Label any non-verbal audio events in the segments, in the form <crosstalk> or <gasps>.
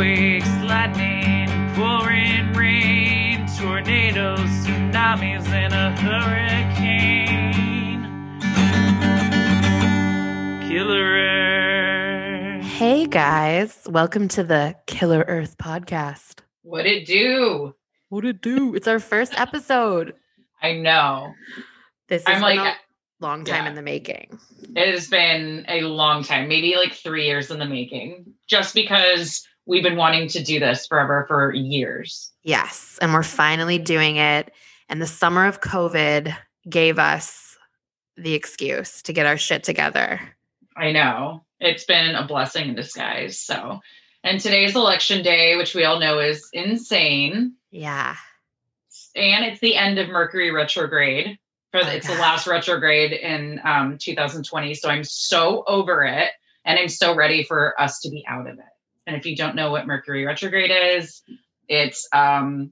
earthquakes, lightning, pouring rain, tornadoes, tsunamis, and a hurricane. Killer Earth. Hey guys, welcome to the Killer Earth podcast. What it do? What it do? It's our first episode. I know. This is I'm like, a long time yeah. in the making. it has been a long time, maybe like three years in the making, just because we've been wanting to do this forever for years. Yes, and we're finally doing it. And the summer of COVID gave us the excuse to get our shit together. I know. It's been a blessing in disguise. So, and today's election day, which we all know is insane. Yeah. And it's the end of Mercury retrograde. For the, Oh, it's the last retrograde in um, 2020. So I'm so over it, and I'm so ready for us to be out of it. And if you don't know what Mercury retrograde is, it's um,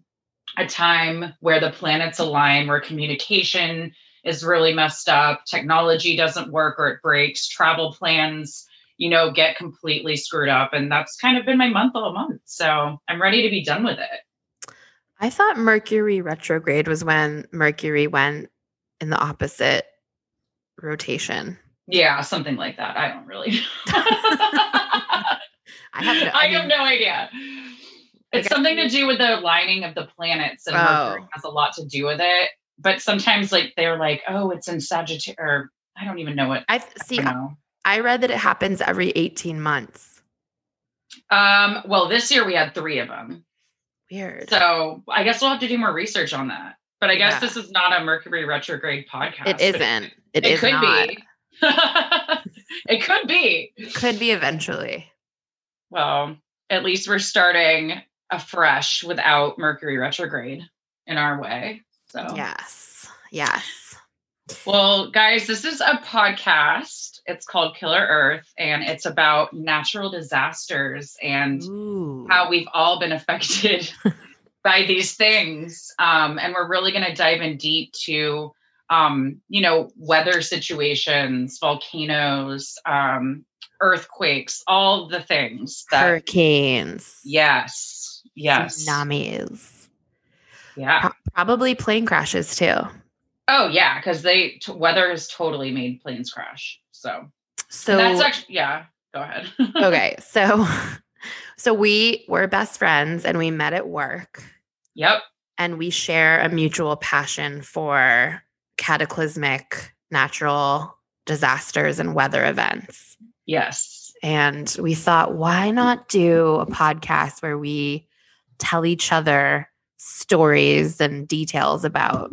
a time where the planets align, where communication is really messed up, technology doesn't work or it breaks, travel plans, you know, get completely screwed up. And that's kind of been my month all month. So I'm ready to be done with it. I thought Mercury retrograde was when Mercury went in the opposite rotation. Yeah, something like that. I don't really <laughs> know. <laughs> I have no- I I have no idea. It's I something to do with the lining of the planets, and Oh. Mercury has a lot to do with it. But sometimes, like they're like, "Oh, it's in Sagittarius," or I don't even know what. I see. know. I read that it happens every 18 months. Um, well, this year we had three of them, Weird. so I guess we'll have to do more research on that. But I guess Yeah. this is not a Mercury retrograde podcast. it isn't. It, is could not. be. <laughs> it could be. Could be eventually. Well, at least we're starting afresh without Mercury retrograde in our way. So, Yes. Yes. well, guys, this is a podcast. It's called Killer Earth, and it's about natural disasters and Ooh. how we've all been affected <laughs> by these things. Um, and we're really going to dive in deep to, um, you know, weather situations, volcanoes, um, earthquakes, all the things that. Hurricanes. Yes. Yes. Tsunamis. Yeah. Pro- probably plane crashes too. Oh yeah, because they t- weather has totally made planes crash. So, So and that's actually yeah. Go ahead. <laughs> okay. So <laughs> so we were best friends and we met at work yep. and we share a mutual passion for cataclysmic natural disasters and weather events. Yes. And we thought, why not do a podcast where we tell each other stories and details about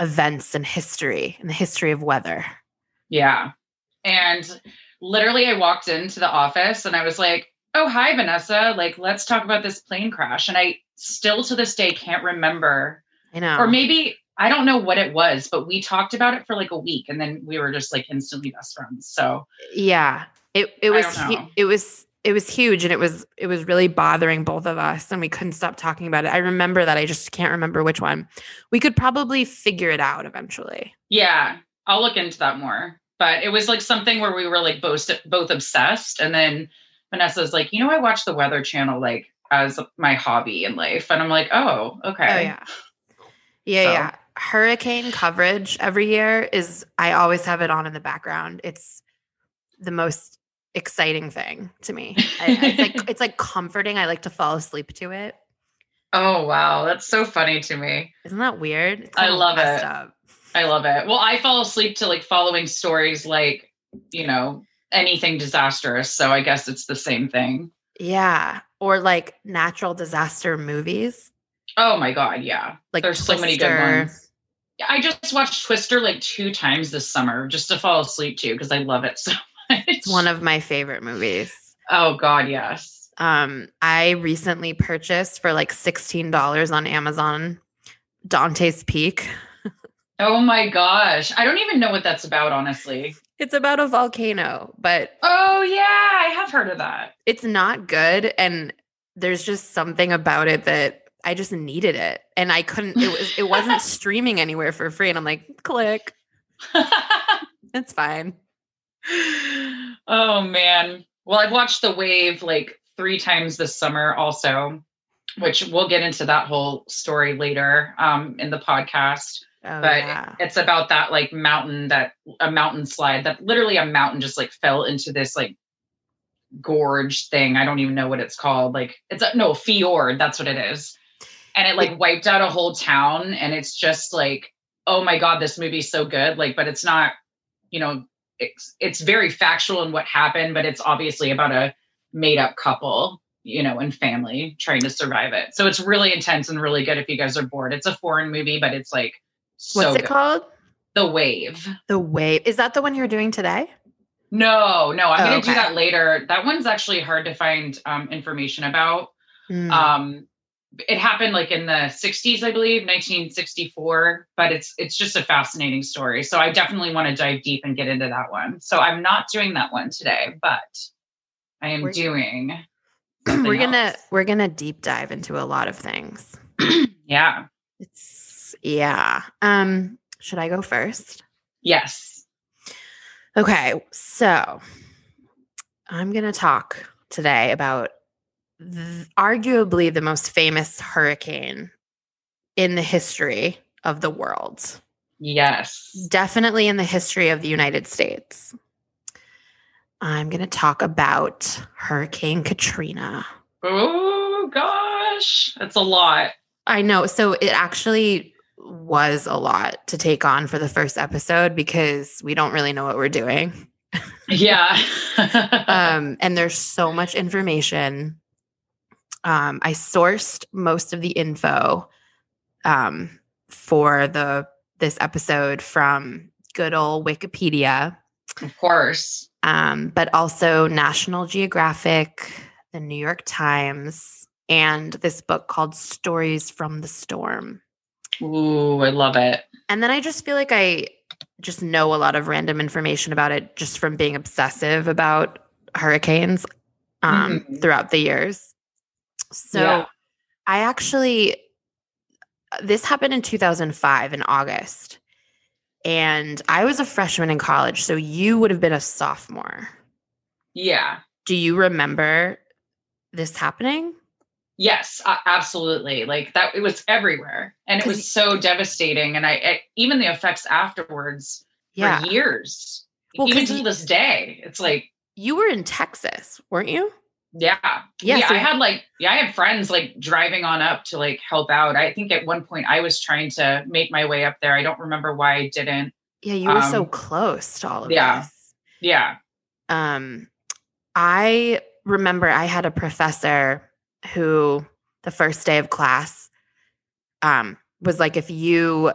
events and history and the history of weather? Yeah. And literally, I walked into the office and I was like, "Oh, hi, Vanessa. Like, let's talk about this plane crash." And I still to this day can't remember, I know. or maybe I don't know what it was, but we talked about it for like a week, and then we were just like instantly best friends. So yeah. It it was hu- it was it was huge and it was it was really bothering both of us and we couldn't stop talking about it. I remember that I just can't remember which one. We could probably figure it out eventually. Yeah, I'll look into that more. But it was like something where we were like both both obsessed, and then Vanessa's like, you know, I watch the Weather Channel like as my hobby in life, and I'm like, oh, oh okay, Oh yeah. Yeah, So- yeah. Hurricane coverage every year is I always have it on in the background. It's the most exciting thing to me. I, it's like <laughs> it's like comforting. I like to fall asleep to it. Oh wow, that's so funny to me. Isn't that weird? I love it. Up. I love it. Well, I fall asleep to like following stories like, you know, anything disastrous. So I guess it's the same thing. Yeah. Or like natural disaster movies. Oh my god, yeah. Like There's so many good ones. I just watched Twister like two times this summer just to fall asleep to because I love it <laughs> so much. It's one of my favorite movies. Oh god, yes. Um, I recently purchased for like $16 on Amazon Dante's Peak. Oh my gosh. I don't even know what that's about, honestly. It's about a volcano, but Oh yeah, I have heard of that. it's not good and there's just something about it that I just needed it and I couldn't it was it wasn't <laughs> streaming anywhere for free and I'm like click <laughs> it's fine oh man. Well, I've watched The Wave like three times this summer also, which we'll get into that whole story later um, in the podcast. Oh, but yeah. it's about that like mountain that a mountain slide that literally a mountain just like fell into this like gorge thing. I don't even know what it's called. Like it's a no fjord. That's what it is. And it like wiped out a whole town. And it's just like, oh my god, this movie's so good. Like, but it's not, you know, it's it's very factual in what happened, but it's obviously about a made up couple, you know, and family trying to survive it. So it's really intense and really good if you guys are bored. It's a foreign movie, but it's like so What's it good. called? The Wave. The Wave. Is that the one you're doing today? No, no, I'm Oh, gonna okay. do that later. That one's actually hard to find um, information about. Mm. Um, it happened like in the 60s, I believe, 1964. But it's it's just a fascinating story. So I definitely want to dive deep and get into that one. So I'm not doing that one today, but I am We're- doing. <clears throat> we're gonna else. we're gonna deep dive into a lot of things. <clears throat> Yeah. It's yeah. Um, should I go first? Yes. Okay, so I'm going to talk today about th- arguably the most famous hurricane in the history of the world, Yes. definitely in the history of the United States. I'm going to talk about Hurricane Katrina. Oh gosh, that's a lot. I know. So it actually was a lot to take on for the first episode because we don't really know what we're doing. Yeah. <laughs> um, <laughs> and there's so much information. Um, I sourced most of the info um, for the this episode from good old Wikipedia, of course. um, but also National Geographic, the New York Times, and this book called Stories from the Storm. Ooh, I love it. And then I just feel like I just know a lot of random information about it just from being obsessive about hurricanes um, Mhm. throughout the years. So Yeah. I actually, uh, this happened in 2005 in August. And I was a freshman in college. So you would have been a sophomore. Yeah. Do you remember this happening? Yes, absolutely. Like that, it was everywhere, and it was so devastating. And I, I even the effects afterwards Yeah. for years, Well, even to this day, it's like, You were in Texas, weren't you? Yeah, Yeah, yeah. so- I had like, yeah, I had friends like driving on up to like help out. I think at one point I was trying to make my way up there. I don't remember why I didn't. Yeah, you were so Um, close to all of yeah. this. Yeah. um i remember i had a professor who the first day of class um was like if you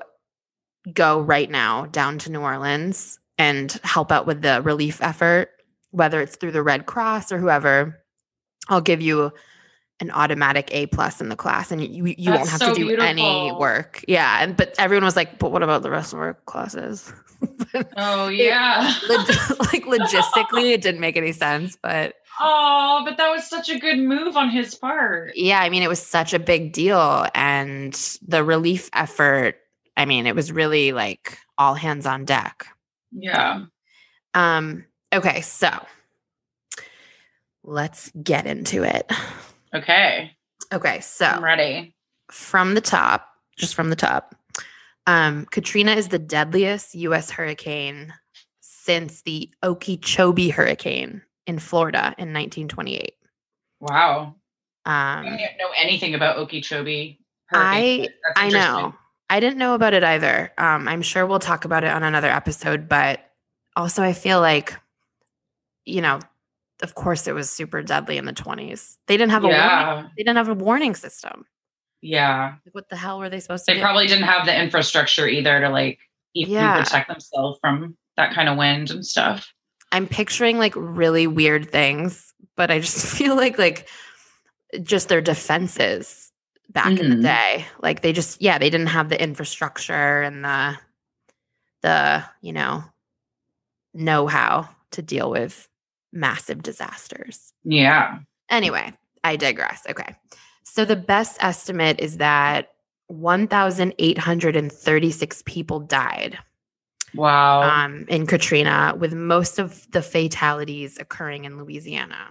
go right now down to new orleans and help out with the relief effort whether it's through the red cross or whoever i'll give you an automatic a plus in the class and you you won't have so to do any work yeah and but everyone was like but what about the rest of our classes <laughs> Oh yeah. <laughs> Log- <laughs> like logistically it didn't make any sense but oh, but that was such a good move on his part. yeah i mean it was such a big deal and the relief effort i mean it was really like all hands on deck Yeah. um okay so let's get into it Okay. okay So I'm ready. from the top just from the top um katrina is the deadliest us hurricane since the okeechobee hurricane in florida in 1928 Wow. I um don't know anything about Okeechobee. I- hurricane, I know. I didn't know about it either. Um, I'm sure we'll talk about it on another episode, but also I feel like, you know, of course it was super deadly in the 20s. They didn't have a warning, Yeah. they didn't have a warning system. Yeah. Like, what the hell were they supposed to do? They do? probably didn't have the infrastructure either to like even Yeah. protect themselves from that kind of wind and stuff. I'm picturing like really weird things, but I just <laughs> feel like like just their defenses back in the Mhm. day. Like they just yeah, they didn't have the infrastructure and the the, you know, know-how to deal with massive disasters. Yeah. Anyway, I digress. Okay. So the best estimate is that 1,836 people died Wow. um, in Katrina, with most of the fatalities occurring in Louisiana.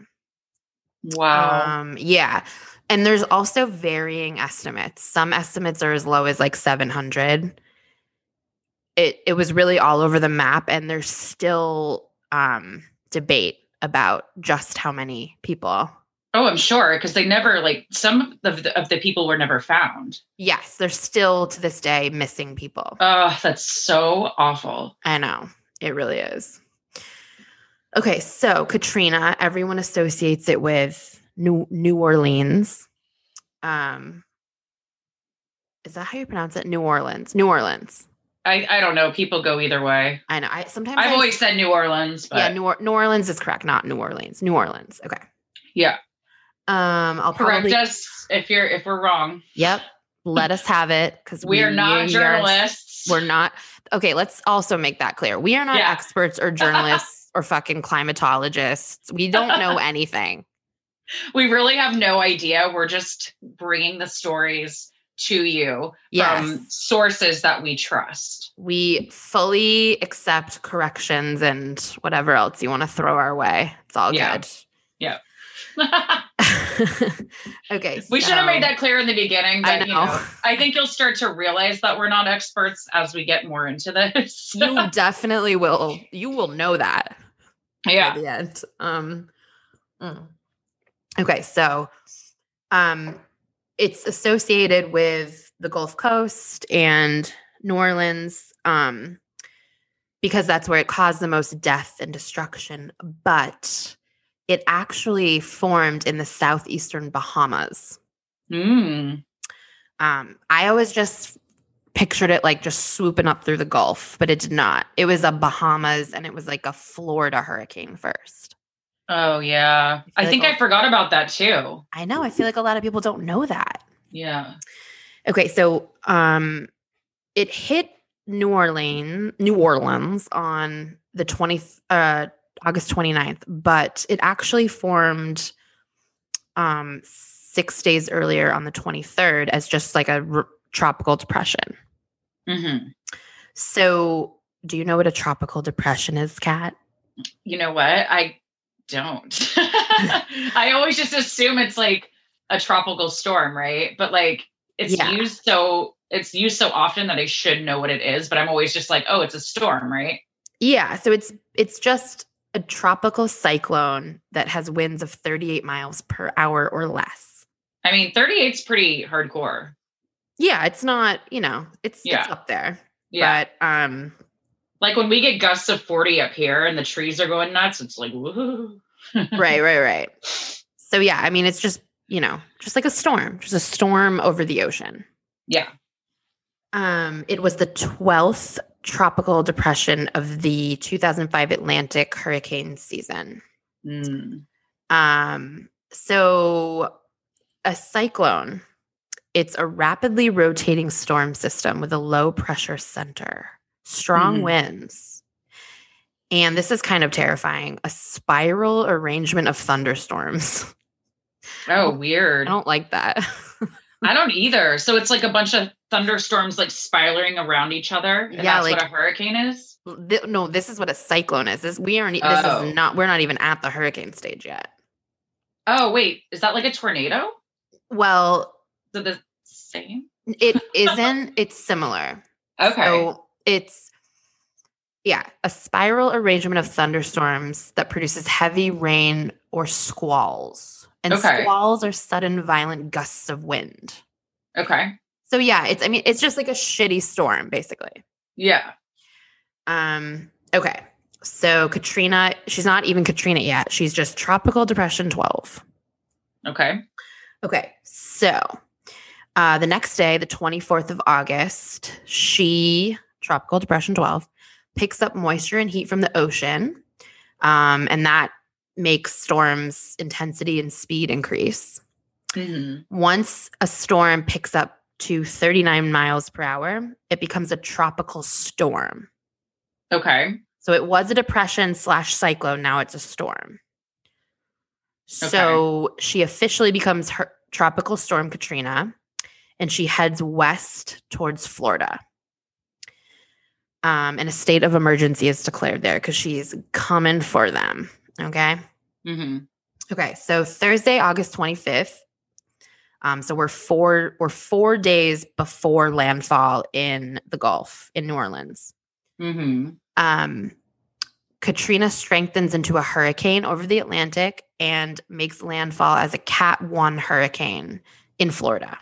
Wow. Um, yeah. And there's also varying estimates. Some estimates are as low as like 700. It it was really all over the map and there's still um debate about just how many people. oh, I'm sure because they never like some of the, of the people were never found. Yes, there's still to this day missing people. Oh, that's so awful. I know. It really is. Okay, so Katrina, everyone associates it with New New Orleans. Um Is that how you pronounce it? New Orleans. New Orleans. I, I don't know. People go either way. I know. I sometimes I've I- always said New Orleans, but yeah, New, or- New Orleans is correct, not New Orleans. New Orleans. Okay. yeah, Um, I'll correct probably us if you're if we're wrong. Yep. Let us have it because We are not journalists. We're not. Okay, let's also make that clear. We are not Yeah. experts or journalists <laughs> or fucking climatologists. We don't know <laughs> anything. we really have no idea. We're just bringing the stories to you Yes. from sources that we trust. we fully accept corrections and whatever else you want to throw our way. It's all Yeah. good. Yeah. <laughs> <laughs> okay. We okay. should have made that clear in the beginning. I But, know. You know, I think you'll start to realize that we're not experts as we get more into this. you <laughs> definitely will. You will know that. yeah. by the end. Um, mm. Okay, so um, it's associated with the Gulf Coast and New Orleans um, because that's where it caused the most death and destruction. But it actually formed in the southeastern Bahamas. Mm. Um, I always just pictured it like just swooping up through the Gulf, but it did not. It was a Bahamas and it was like a Florida hurricane first. Oh yeah. I like think I forgot about that too. I know. I feel like a lot of people don't know that. Yeah. Okay, so um it hit New Orleans, New Orleans on the 20th uh August 29th, but it actually formed um 6 days earlier on the 23rd as just like a r- tropical depression. hmm So, do you know what a tropical depression is, Kat? You know what? I don't. <laughs> I always just assume it's like a tropical storm, right? But like it's Yeah. used so it's used so often that I should know what it is, but I'm always just like, oh, it's a storm, right? Yeah, so it's it's just a tropical cyclone that has winds of 38 miles per hour or less. I mean, 38 is pretty hardcore. Yeah, it's not, you know, it's it's up there. Yeah. But um like when we get gusts of 40 up here and the trees are going nuts, it's like, woohoo. <laughs> right, right, right. So yeah, I mean it's just, you know, just like a storm, just a storm over the ocean. Yeah. Um it was the 12th tropical depression of the 2005 Atlantic hurricane season. Mm. Um, so a cyclone, it's a rapidly rotating storm system with a low pressure center, strong Mhm. winds. And this is kind of terrifying a spiral arrangement of thunderstorms. Oh, weird. I don't like that. <laughs> I don't either. So it's like a bunch of thunderstorms like spiraling around each other. And Yeah, that's like- what a hurricane is. Th- no, this is what a cyclone is. This we aren't. This Oh. is not. We're not even at the hurricane stage yet. Oh, wait. Is that like a tornado? Well, it the same? it <laughs> isn't. It's similar. Okay. So it's yeah, a spiral arrangement of thunderstorms that produces heavy rain or squalls. And Okay. squalls are sudden violent gusts of wind. okay. So yeah, it's I mean it's just like a shitty storm basically. Yeah. Um okay. So Katrina, she's not even Katrina yet. She's just tropical depression 12. Okay. Okay. So uh, the next day, the 24th of August, she, tropical depression 12, picks up moisture and heat from the ocean. Um, and that makes storms intensity and speed increase. Mhm. Once a storm picks up to 39 miles per hour, it becomes a tropical storm. Okay. So it was a depression slash cyclone. Now it's a storm. So she officially becomes her tropical storm Katrina, and she heads west towards Florida. Um, and a state of emergency is declared there because she's coming for them. Okay. hmm Okay, so Thursday, August 25th. Um, so we're four we're four days before landfall in the Gulf in New Orleans. Mm-hmm. Um, Katrina strengthens into a hurricane over the Atlantic and makes landfall as a Cat 1 hurricane in Florida.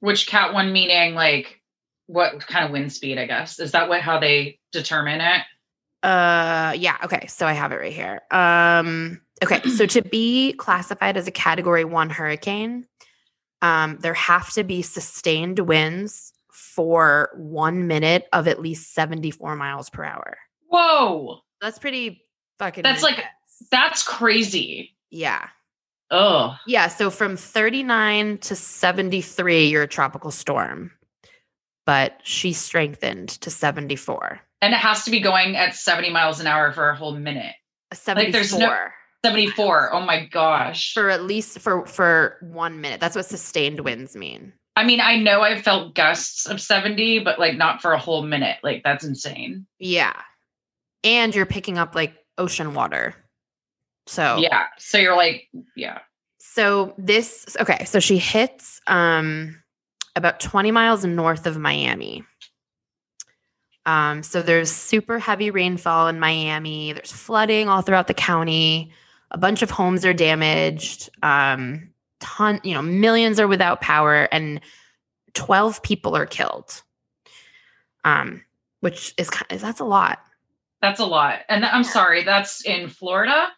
Which cat one meaning like what kind of wind speed, I guess? Is that what how they determine it? Uh yeah, okay. So I have it right here. Um okay, so to be classified as a category 1 hurricane, um there have to be sustained winds for 1 minute of at least 74 miles per hour. Whoa. That's pretty fucking That's like- That's crazy. yeah. Oh. Yeah, so from 39 to 73 you're a tropical storm. But she strengthened to 74. And it has to be going at 70 miles an hour for a whole minute. A 74 Like, there's no- 74. Oh my gosh. for at least for for 1 minute. That's what sustained winds mean. I mean, I know I've felt gusts of 70, but like not for a whole minute. Like that's insane. Yeah. And you're picking up like ocean water. So Yeah. So you're like, yeah. So this okay, so she hits um about 20 miles north of Miami. Um so there's super heavy rainfall in Miami. There's flooding all throughout the county. A bunch of homes are damaged. Um ton, you know, millions are without power and 12 people are killed. Um which is that's a lot. That's a lot. And I'm sorry, that's in Florida.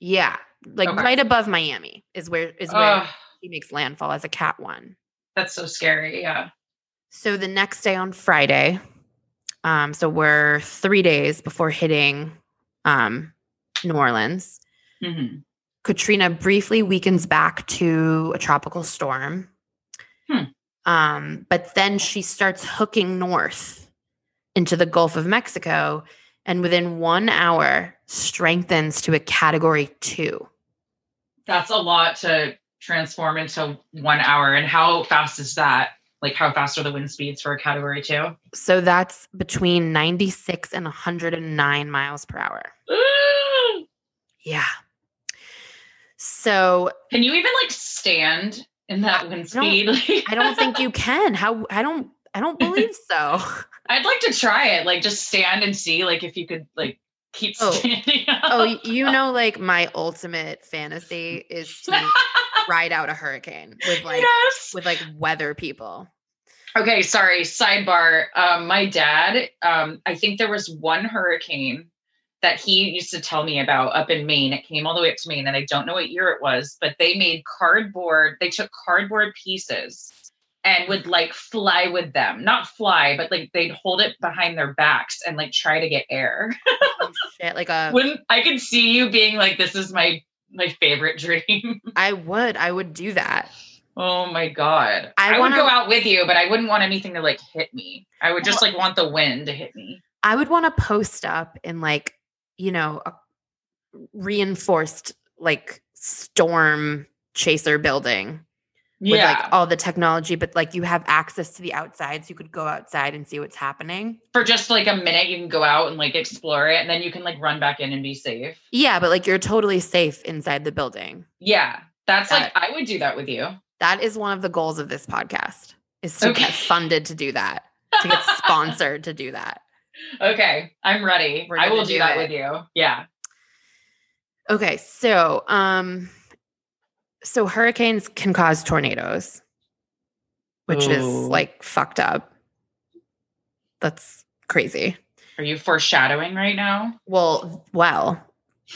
Yeah. Like Okay. right above Miami is where is where Ugh, he makes landfall as a cat one. That's so scary. Yeah. So the next day on Friday, um, so we're three days before hitting um, New Orleans. Mhm. Katrina briefly weakens back to a tropical storm. Hmm. Um, but then she starts hooking north into the Gulf of Mexico and within one hour strengthens to a category two. That's a lot to transform into one hour. And how fast is that? Like, how fast are the wind speeds for a category two? So that's between 96 and 109 miles per hour. <gasps> Yeah. So Can you even like stand in that wind I don't- speed? <laughs> I don't think you can. How I don't I don't believe so. <laughs> I'd like to try it. Like, just stand and see, like, if you could, like, keep Oh. standing. Oh, you <laughs> know, like my ultimate fantasy is to ride out a hurricane with like yes. with like weather people. Okay, sorry. Sidebar. Um, my dad, um, I think there was one hurricane that he used to tell me about up in Maine. It came all the way up to Maine, and I don't know what year it was, but they made cardboard, they took cardboard pieces and would like fly with them. Not fly, but like they'd hold it behind their backs and like try to get air. Oh, shit, like <laughs> a when I could see you being like, this is my my favorite <laughs> dream. I would I would do that. Oh my god. I I, wanna- would go out with you, but I wouldn't want anything to like hit me. I would just like want the wind to hit me. I would want to post up in like, you know, a reinforced like storm chaser building with like all the technology, but like you have access to the outside, so you could go outside and see what's happening. For just like a minute, you can go out and like explore it, and then you can like run back in and be safe. Yeah, but like you're totally safe inside the building. Yeah. That's like I would do that with you. That is one of the goals of this podcast is to Okay. get funded to do that, to get sponsored to do that. <laughs> Okay, I'm ready. I will do do that it. with you. Yeah. Okay, so um so hurricanes can cause tornadoes, which is like fucked up. That's crazy. Are you foreshadowing right now? Well, well,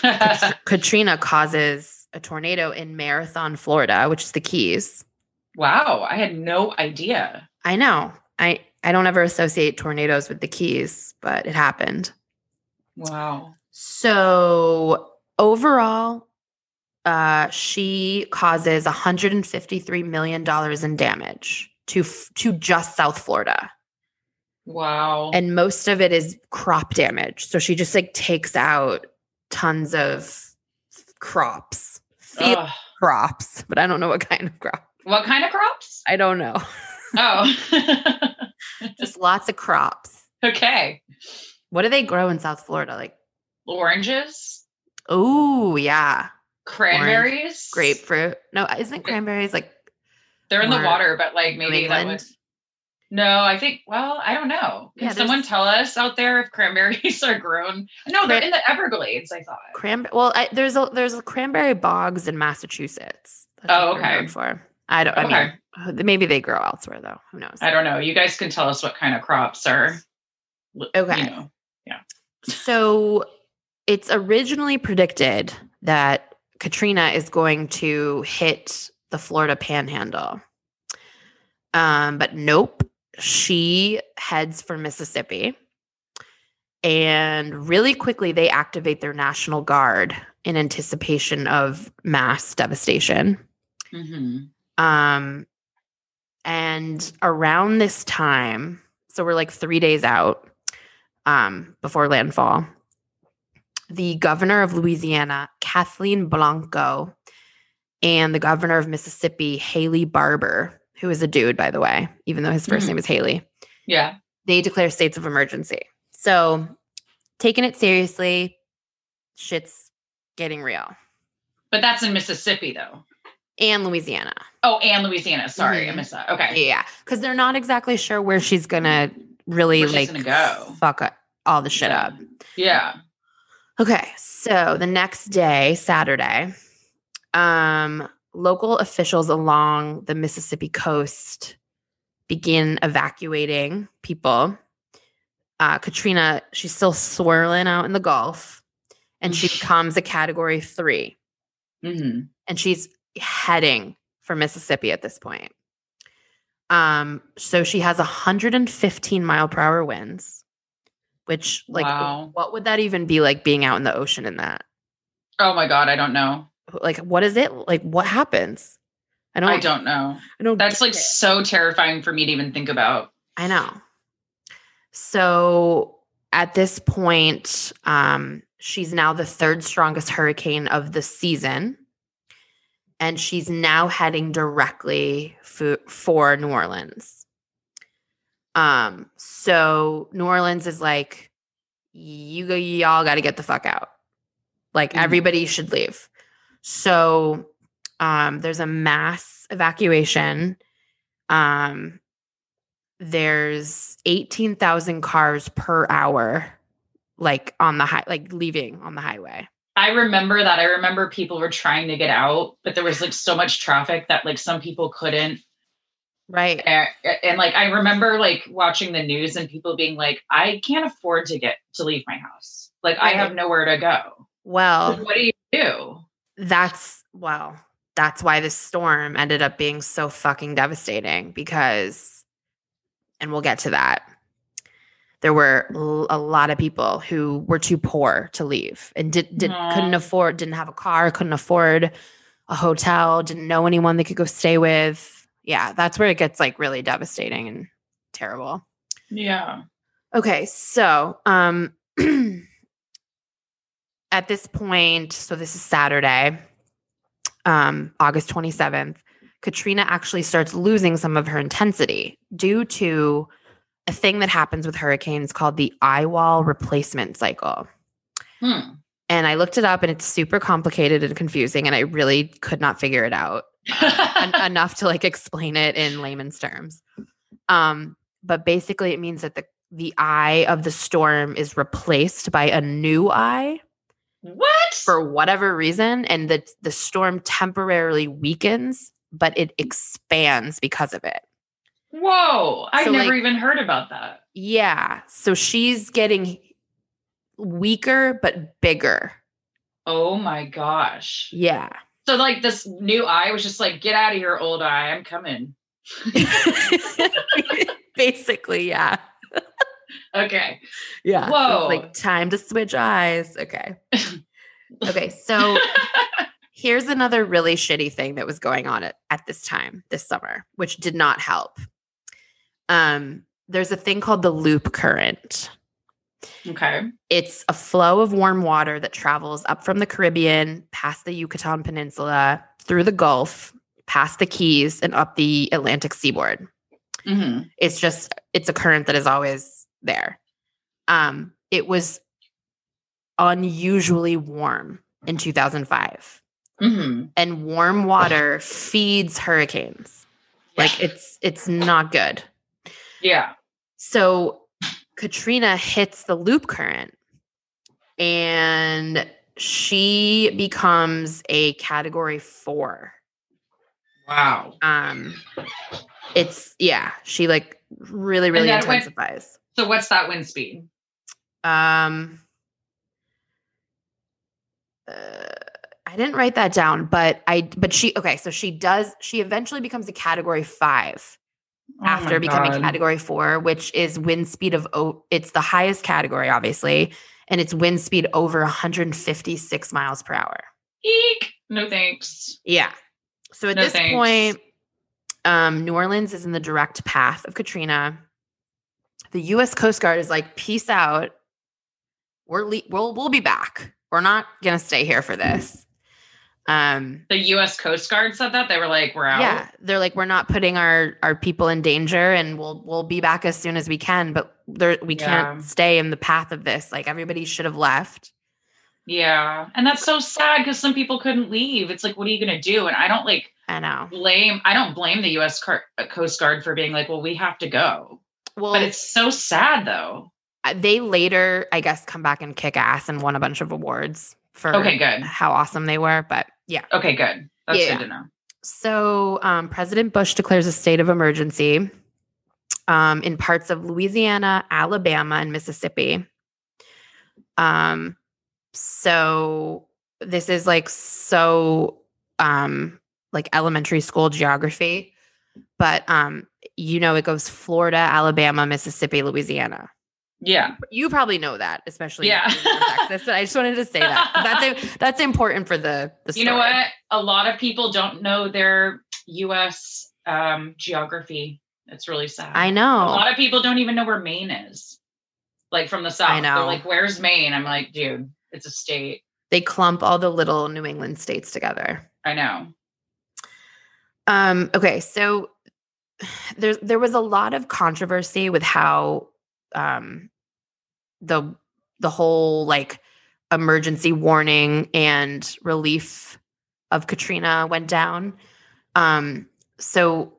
<laughs> Katrina causes a tornado in Marathon, Florida, which is the Keys. wow, I had no idea. I know. I I don't ever associate tornadoes with the Keys, but it happened. Wow. So overall, uh, she causes 153 million dollars in damage to to just South Florida, Wow. and most of it is crop damage. So she just like takes out tons of crops, field crops, but I don't know what kind of crop. What kind of crops? I don't know. Oh. <laughs> <laughs> just lots of crops. okay. What do they grow in South Florida? Like, Oranges? oh yeah, Cranberries, grapefruit. No, isn't cranberries like They're in the water, but like maybe that would. No, I think. Well, I don't know. Can Yeah, someone tell us out there if cranberries <laughs> are grown? No, they're in the Everglades. I thought. cranberry? Well, I, there's a there's a cranberry bogs in Massachusetts. Oh, okay. For I don't. I Okay. Uh, mean, maybe they grow elsewhere though. Who knows? I don't know. You guys can tell us what kind of crops are. Okay. You know. So it's originally predicted that Katrina is going to hit the Florida panhandle. Um, but nope, she heads for Mississippi. And really quickly, they activate their National Guard in anticipation of mass devastation. Mhm. Um, and around this time, so we're like three days out um, before landfall, the governor of Louisiana, Kathleen Blanco, and the governor of Mississippi, Haley Barbour, who is a dude, by the way, even though his 1st Mhm. name is Haley, Yeah. they declare states of emergency. So, taking it seriously, shit's getting real. But that's in Mississippi, though. And Louisiana. Oh, and Louisiana. Sorry, I Mhm. missed that. Okay. Yeah, because they're not exactly sure where she's gonna really Where like gonna go. fuck all the shit Yeah. up. Yeah. Okay, so the next day, Saturday, um, local officials along the Mississippi coast begin evacuating people. Uh, Katrina, she's still swirling out in the Gulf, and she becomes a Category Three, hmm and she's heading for Mississippi at this point. Um, so she has 115 mile per hour winds, which like Wow. what would that even be like being out in the ocean in that? Oh my God, I don't know. Like what is it? Like what happens? I don't I don't know. I don't That's like it. so terrifying for me to even think about. I know. So at this point, um, she's now the third strongest hurricane of the season. And she's now heading directly for, for New Orleans. Um, so New Orleans is like, you go, y'all got to get the fuck out. Like Mhm. everybody should leave. So um, there's a mass evacuation. Um, there's 18,000 cars per hour like on the high like leaving on the highway. I remember that. I remember people were trying to get out, but there was like so much traffic that like some people couldn't. Right. And, and like I remember like watching the news and people being like, I can't afford to get to leave my house. Like I have nowhere to go. Well, what do you do? that's well, that's why this storm ended up being so fucking devastating because and we'll get to that. There were l- a lot of people who were too poor to leave and did, did couldn't mm-hmm. afford didn't have a car, couldn't afford a hotel, didn't know anyone they could go stay with. Yeah, that's where it gets like really devastating and terrible. Yeah. Okay, so um <clears throat> at this point, so this is Saturday, um, August 27th, Katrina actually starts losing some of her intensity due to a thing that happens with hurricanes called the eye wall replacement cycle. Hmm. And I looked it up and it's super complicated and confusing, and I really could not figure it out en- <laughs> enough to like explain it in layman's terms. Um, but basically, it means that the the eye of the storm is replaced by a new eye what? for whatever reason, and the the storm temporarily weakens, but it expands because of it. Whoa. I So, never like- even heard about that. Yeah, so she's getting weaker but bigger. Oh my gosh. Yeah. So like this new eye was just like, get out of here, old eye. I'm coming. <laughs> Basically, yeah. Okay. Yeah. Whoa. like time to switch eyes. Okay. <laughs> okay. So here's another really shitty thing that was going on at, at this time this summer, which did not help. Um, there's a thing called the loop current. Okay. It's a flow of warm water that travels up from the Caribbean, past the Yucatan Peninsula, through the Gulf, past the Keys, and up the Atlantic seaboard. hmm It's just it's a current that is always there. Um, it was unusually warm in 2005. hmm and warm water feeds hurricanes. Like it's it's not good. Yeah. So Katrina hits the loop current and she becomes a category 4. Wow. Um it's yeah, she like really really intensifies. So what's that wind speed? Um uh, I didn't write that down, but I but she okay, so she does she eventually becomes a category 5 Oh after becoming God. category 4, which is wind speed of o- it's the highest category obviously, and it's wind speed over 156 miles per hour. Eek. No thanks. Yeah. So at No this thanks. point, um, New Orleans is in the direct path of Katrina. The U.S. Coast Guard is like, "Peace out. We're le- we'll we'll be back. We're not gonna stay here for this." Um, The U.S. Coast Guard said that they were like, "We're out." yeah, they're like, "We're not putting our our people in danger, and we'll we'll be back as soon as we can." But there, we can't stay in the path of this. Like everybody should have left. Yeah. And that's so sad because some people couldn't leave. It's like, what are you gonna do? And I don't like I know. blame. I don't blame the U.S. Car- uh, Coast Guard for being like, "Well, we have to go." Well, But it's so sad though. uh, they later, I guess, come back and kick ass and won a bunch of awards for Okay, good. how awesome they were. But yeah. Okay, good. That's Yeah. good to know. So um, President Bush declares a state of emergency um, in parts of Louisiana, Alabama, and Mississippi. Um, so this is like so um, like elementary school geography, but um, you know it goes Florida, Alabama, Mississippi, Louisiana. Yeah. You probably know that, especially Yeah. in Texas. But I just wanted to say that. that's <laughs> that's important for the the. You know what? A lot of people don't know their U.S. Um, geography. It's really sad. I know. A lot of people don't even know where Maine is. Like from the south. I know. They're like, where's Maine? I'm like, dude, it's a state. They clump all the little New England states together. I know. Um, okay, so <sighs> there there was a lot of controversy with how um, the the whole like emergency warning and relief of Katrina went down. Um, so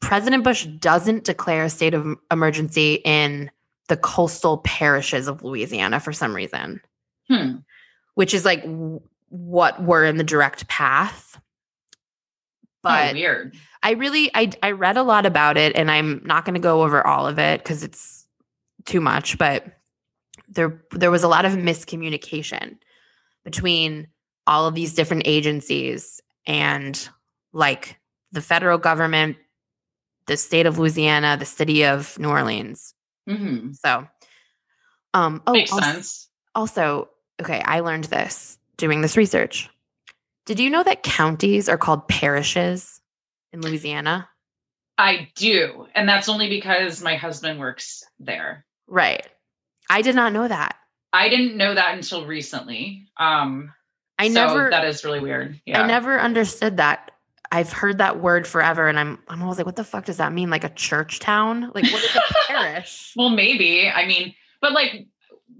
President Bush doesn't declare a state of emergency in the coastal parishes of Louisiana for some reason Hmm. which is like w- what were in the direct path. oh, But weird. I really I I read a lot about it and I'm not going to go over all of it cuz it's too much, but there there was a lot of miscommunication between all of these different agencies and like the federal government, the state of Louisiana, the city of New Orleans. hmm So um oh Makes als- sense. also, okay, I learned this doing this research. Did you know that counties are called parishes in Louisiana? I do. And that's only because my husband works there. Right. I did not know that. I didn't know that until recently. Um, I so never that is really weird. Yeah. I never understood that. I've heard that word forever and I'm I'm always like, what the fuck does that mean? Like a church town? Like what is a <laughs> parish? Well, maybe. I mean, but like,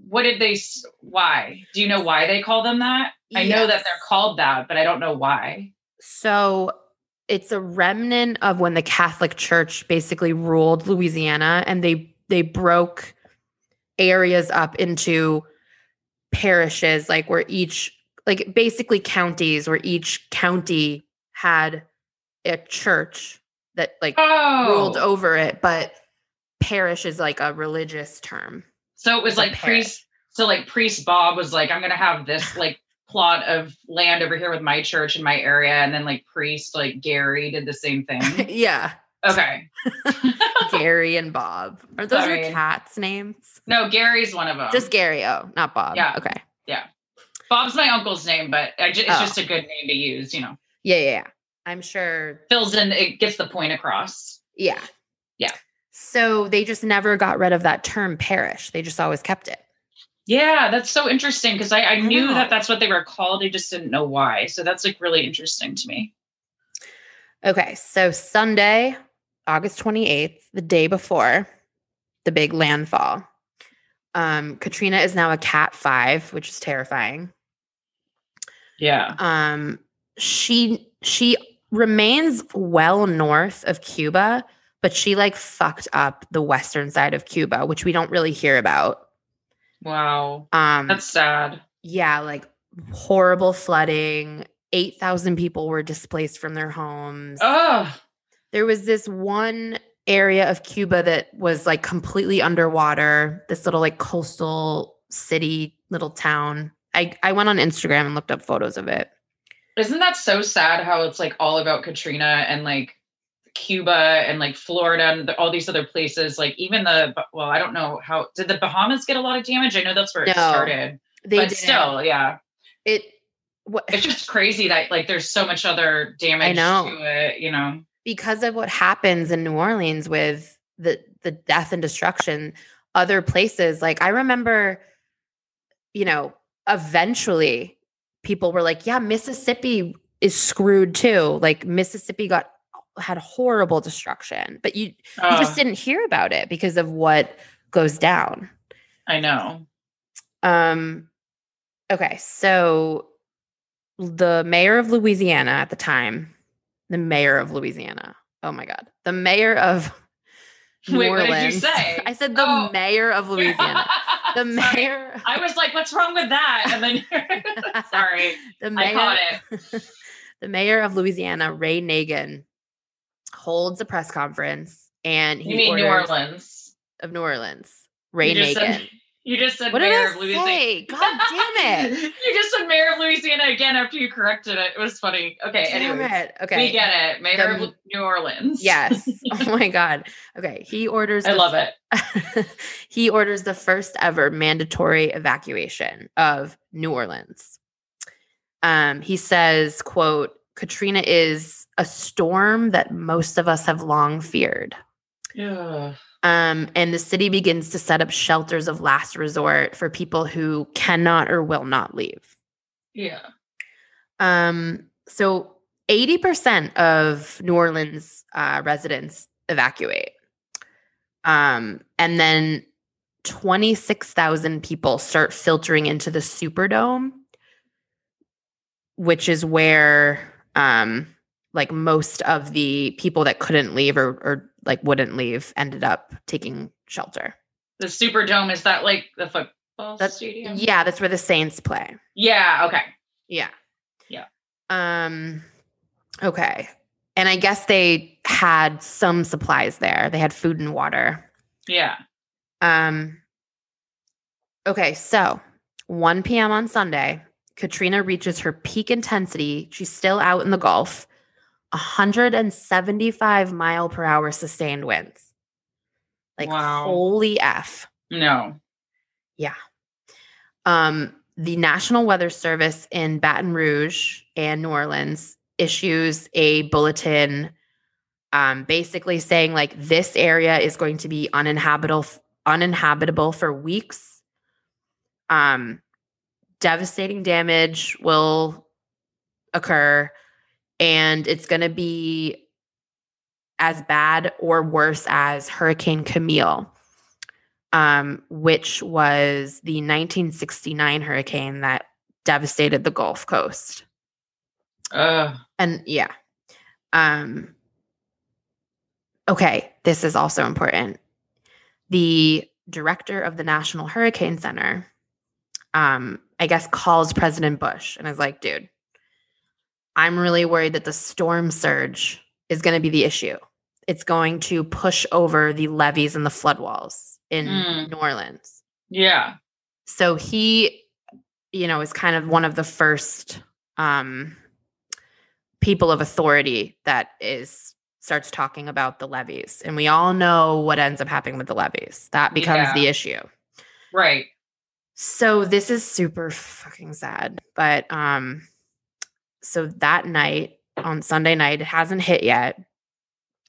what did they? Why? Do you know why they call them that? I know that they're called that, but I don't know why. So it's a remnant of when the Catholic Church basically ruled Louisiana and they they broke areas up into parishes like where each like basically counties where each county had a church that like Oh, ruled over it but parish is like a religious term. so it was It's like priest. So like priest Bob was like, I'm gonna have this <sighs> like plot of land over here with my church in my area, and then like priest like Gary did the same thing. <laughs> yeah. Okay, <laughs> Gary and Bob. Are those Sorry. your cats' names? no, Gary's one of them. Just Gary. Oh, not Bob. Yeah. Okay. Yeah. Bob's my uncle's name, but it's Oh. just a good name to use. You know, Yeah, yeah, yeah. I'm sure. fills in it gets the point across. Yeah. Yeah. So they just never got rid of that term parish. They just always kept it. Yeah, that's so interesting because I, I knew know. that that's what they were called. I just didn't know why. So that's like really interesting to me. Okay. So Sunday, August 28th, the day before the big landfall, um, Katrina is now a cat five, which is terrifying. Yeah. Um, she she remains well north of Cuba, but she like fucked up the western side of Cuba, which we don't really hear about. Wow. Um, That's sad. yeah, like horrible flooding. Eight thousand people were displaced from their homes. Oh, There was this one area of Cuba that was like completely underwater. This little like coastal city, little town. I I went on Instagram and looked up photos of it. isn't that so sad how it's like all about Katrina and like Cuba and like Florida and the, all these other places? Like even the, well, I don't know how, did the Bahamas get a lot of damage? I know that's where it No, started, They but didn't. still, yeah. it what It's just crazy that like there's so much other damage know. to it, you know? Because of what happens in New Orleans with the the death and destruction, other places like I remember, you know, eventually people were like, "Yeah, Mississippi is screwed too." Like Mississippi got had horrible destruction, but you you just didn't hear about it because of what goes down. I know. Um okay, so the mayor of Louisiana at the time, the mayor of Louisiana. Oh my god. The mayor of New <laughs> Wait, what Orleans. did you say? <laughs> I said the Oh. mayor of <laughs> Louisiana. The mayor I was like, what's wrong with that? And then, sorry, the I mayor caught it. the mayor of Louisiana, Ray Nagin, holds a press conference and he You mean New Orleans? of New Orleans. Ray Nagin. said- You just said what mayor of Louisiana. say? <laughs> God damn it. you just said mayor of Louisiana again after you corrected it. It was funny. Okay, Damn anyway. it. Okay. We get it. Mayor The- of New Orleans. Yes. <laughs> Oh my God. Okay. He orders. I the- love it. <laughs> he orders the first ever mandatory evacuation of New Orleans. Um, he says, "quote Katrina is a storm that most of us have long feared." Yeah. Um, and the city begins to set up shelters of last resort for people who cannot or will not leave. Yeah. Um, so 80% of New Orleans uh, residents evacuate. Um, and then 26,000 people start filtering into the Superdome, which is where um, like most of the people that couldn't leave or, or like wouldn't leave ended up taking shelter. The Superdome is that like the football That's stadium? yeah, that's where the Saints play. Yeah. Okay. Yeah. Yeah. Um okay. And I guess they had some supplies there. They had food and water. Yeah. Um Okay, so 1 p.m. on Sunday, Katrina reaches her peak intensity. She's still out in the Gulf. 175 mile per hour sustained winds. Like Wow. holy F. No. Yeah. Um, the National Weather Service in Baton Rouge and New Orleans issues a bulletin um, basically saying like this area is going to be uninhabitable uninhabitable for weeks. Um, devastating damage will occur and it's going to be as bad or worse as Hurricane Camille um, which was the 1969 hurricane that devastated the Gulf Coast. Uh, And yeah. Um, okay, this is also important. The director of the National Hurricane Center, um, I guess, calls President Bush and is like, dude, I'm really worried that the storm surge is going to be the issue. It's going to push over the levees and the flood walls in Mm. New Orleans. yeah. So he, you know, is kind of one of the first um, people of authority that is starts talking about the levees. and we all know what ends up happening with the levees. That becomes Yeah. the issue. Right. So this is super fucking sad, but um, so that night on Sunday night, it hasn't hit yet.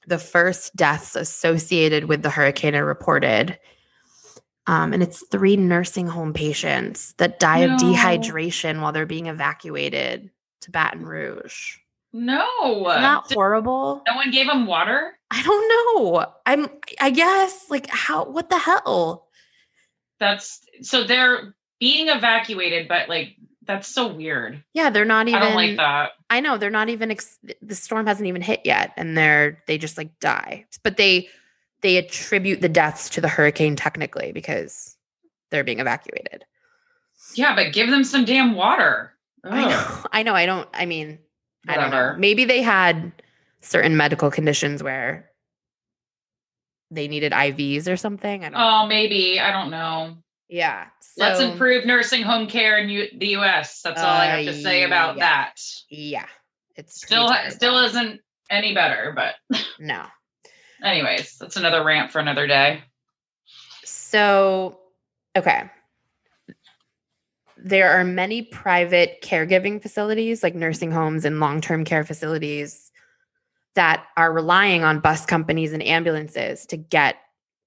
The first deaths associated with the hurricane are reported. Um, and it's three nursing home patients that die of dehydration while they're being evacuated to Baton Rouge. No. Isn't that Did- horrible? no one gave them water? I don't know. I'm I guess like how what the hell? That's so they're being evacuated, but like That's so weird. Yeah, they're not even I don't like that. I know they're not even ex- the storm hasn't even hit yet and they're they just like die. But they they attribute the deaths to the hurricane technically because they're being evacuated. Yeah, but give them some damn water. I know. <laughs> I know. I don't I mean, I don't know. Maybe they had certain medical conditions where they needed IVs or something. I don't oh, know. Oh, maybe. I don't know. Yeah. Let's improve nursing home care in U- the US. That's all I have to say Uh, about yeah. that. Yeah. It's Still still isn't any better, but <laughs> no. anyways, that's another rant for another day. So, okay. There are many private caregiving facilities, like nursing homes and long term care facilities, that are relying on bus companies and ambulances to get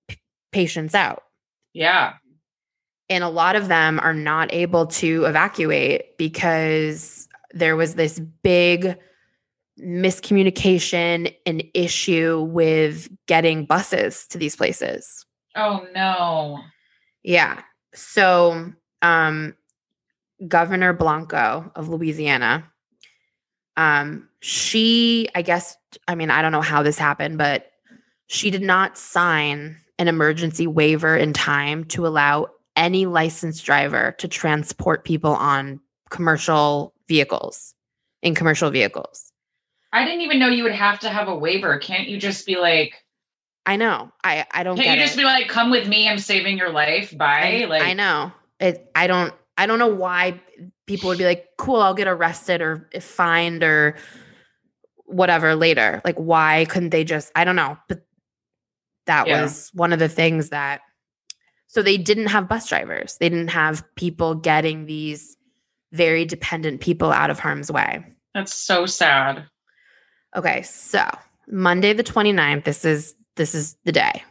p- patients out. Yeah. And a lot of them are not able to evacuate because there was this big miscommunication and issue with getting buses to these places. Oh no. Yeah. So, um, Governor Blanco of Louisiana, um, she, I guess, I mean, I don't know how this happened, but she did not sign an emergency waiver in time to allow any licensed driver to transport people on commercial vehicles, in commercial vehicles. I didn't even know you would have to have a waiver. Can't you just be like, I know. I I don't can't get you it. just be like, come with me, I'm saving your life. Bye. I, like I know it. I don't. I don't know why people would be like, "Cool, I'll get arrested or fined or whatever later." Like, why couldn't they just? I don't know. But that Yeah. was one of the things that. So they didn't have bus drivers. They didn't have people getting these very dependent people out of harm's way. That's so sad. Okay, so Monday the 29th, this is this is the day.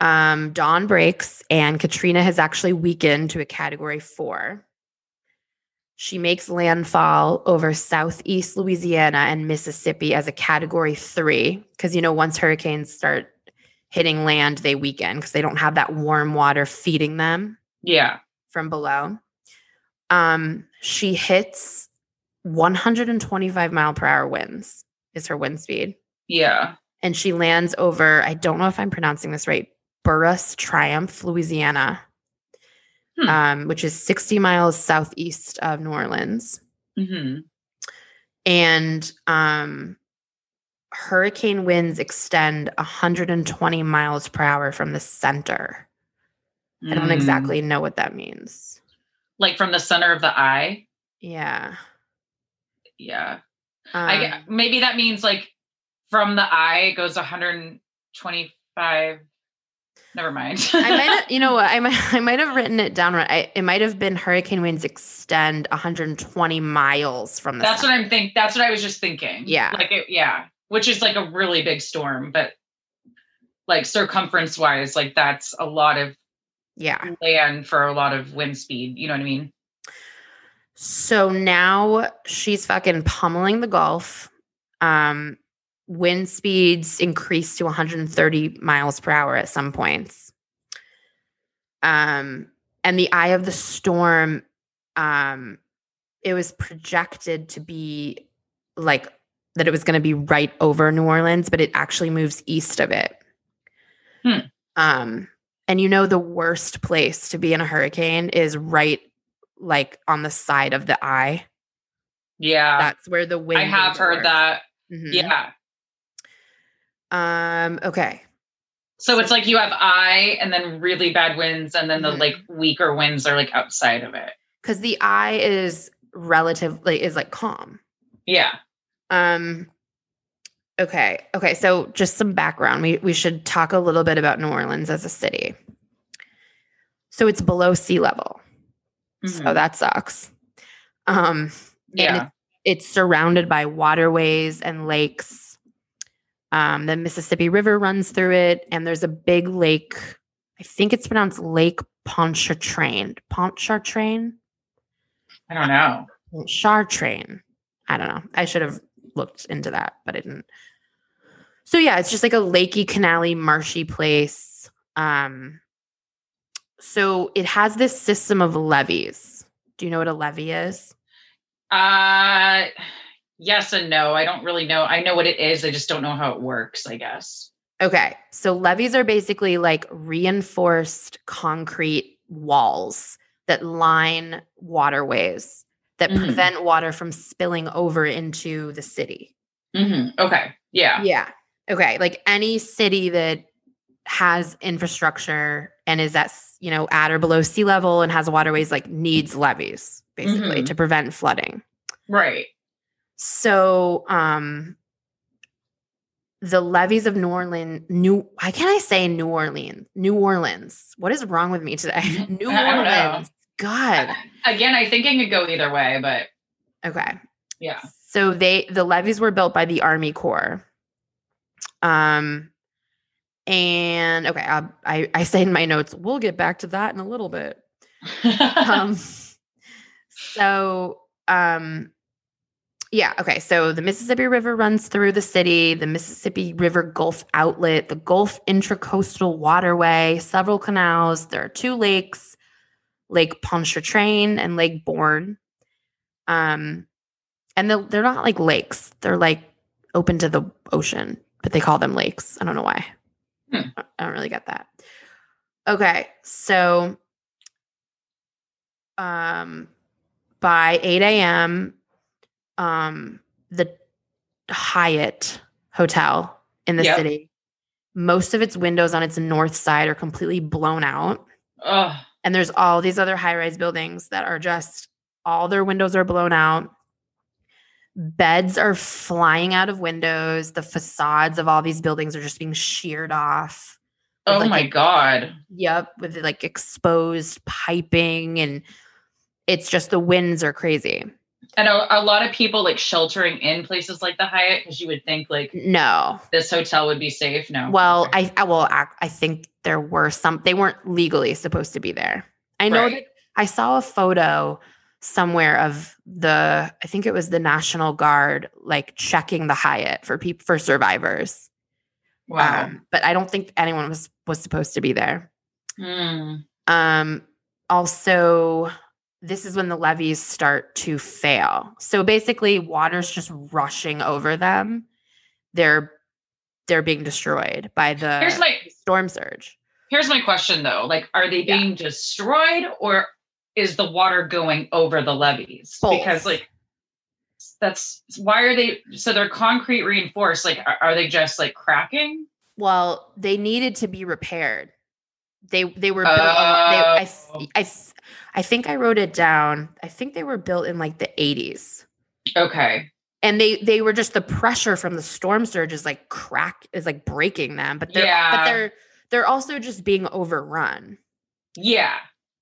Um, dawn breaks and Katrina has actually weakened to a category four. She makes landfall over southeast Louisiana and Mississippi as a category three. Because you know, once hurricanes start hitting land, they weaken because they don't have that warm water feeding them Yeah. from below. Um, she hits 125 mile per hour winds is her wind speed. Yeah. And she lands over, I don't know if I'm pronouncing this right, Buras Triumph, Louisiana, Hmm. um, which is 60 miles southeast of New Orleans. hmm And um, hurricane winds extend 120 miles per hour from the center. I don't Mm. exactly know what that means. like from the center of the eye. Yeah. Yeah. Um, I maybe that means like from the eye it goes 125. Never mind. I might have, you know <laughs> what? I might, <laughs> I might have written it down right. I, it might have been hurricane winds extend 120 miles from the. that's center. what I'm think. That's what I was just thinking. Yeah. Like it, yeah, which is like a really big storm, but like circumference wise, like that's a lot of Yeah. land for a lot of wind speed. You know what I mean? So now she's fucking pummeling the Gulf. Um, wind speeds increase to 130 miles per hour at some points. Um, and the eye of the storm, um, it was projected to be like that it was going to be right over New Orleans, but it actually moves east of it. Hmm. Um, and you know, the worst place to be in a hurricane is right like on the side of the eye. Yeah. That's where the wind. I have heard worst. that. Mhm. Yeah. Um. Okay. So it's like you have eye and then really bad winds, and then the Mhm. like weaker winds are like outside of it. Because the eye is relatively is like calm. Yeah. Um. Okay. Okay. So just some background. We we should talk a little bit about New Orleans as a city. So it's below sea level. So Mhm. that sucks. Um. yeah. it's surrounded by waterways and lakes. Um, the Mississippi River runs through it, and there's a big lake. I think it's pronounced Lake Pontchartrain. Pontchartrain? I don't know. Chartrain. I don't know. I should have looked into that, but I didn't. So yeah, it's just like a lakey, canally, marshy place. Um, so it has this system of levees. Do you know what a levee is? Uh yes and no. I don't really know. I know what it is. I just don't know how it works, I guess. Okay. So levees are basically like reinforced concrete walls that line waterways that Mhm. prevent water from spilling over into the city. hmm Okay. Yeah. Yeah. Okay. Like any city that has infrastructure and is at, you know, at or below sea level and has waterways like needs levees basically Mhm. to prevent flooding. Right. So, um, the levees of New Orleans, New, why can't I say New Orleans? New Orleans. What is wrong with me today? <laughs> <laughs> New I don't know. Orleans. God. Again, I think it could go either way, but Okay. yeah. So they the levees were built by the Army Corps. Um and okay, I I, I say in my notes, we'll get back to that in a little bit. <laughs> Um so um yeah, okay. So the Mississippi River runs through the city, the Mississippi River Gulf Outlet, the Gulf Intracoastal Waterway, several canals. There are two lakes, Lake Pontchartrain and Lake Borgne. Um, and they're, they're not like lakes; they're like open to the ocean, but they call them lakes. I don't know why. Hmm. I don't really get that. Okay, so um, by eight a.m um the Hyatt hotel in the Yep. city. Most of its windows on its north side are completely blown out. oh, And there's all these other high-rise buildings that are just all their windows are blown out. Beds are flying out of windows. The facades of all these buildings are just being sheared off. oh like, my a- God. Yep, with like exposed piping and it's just the winds are crazy. And a, a lot of people like sheltering in places like the Hyatt because you would think like No. this hotel would be safe. No. Well, I I will act. I think there were some. They weren't legally supposed to be there. I know Right. that I saw a photo somewhere of the. I think it was the National Guard like checking the Hyatt for people for survivors. wow. Um, but I don't think anyone was was supposed to be there. Hmm. Um, also, this is when the levees start to fail. So basically, water's just rushing over them. They're they're being destroyed by the Here's my storm surge. here's my question though. Like, are they Yeah. being destroyed or is the water going over the levees? Both. Because like that's why are they so they're concrete reinforced? Like, are, are they just like cracking? Well, they needed to be repaired. They they were built. lo- they, I, Oh. I I think I wrote it down. I think they were built in like the 80s. Okay. And they they were just the pressure from the storm surge is like crack is like breaking them but they're but they're they're also just being overrun Yeah.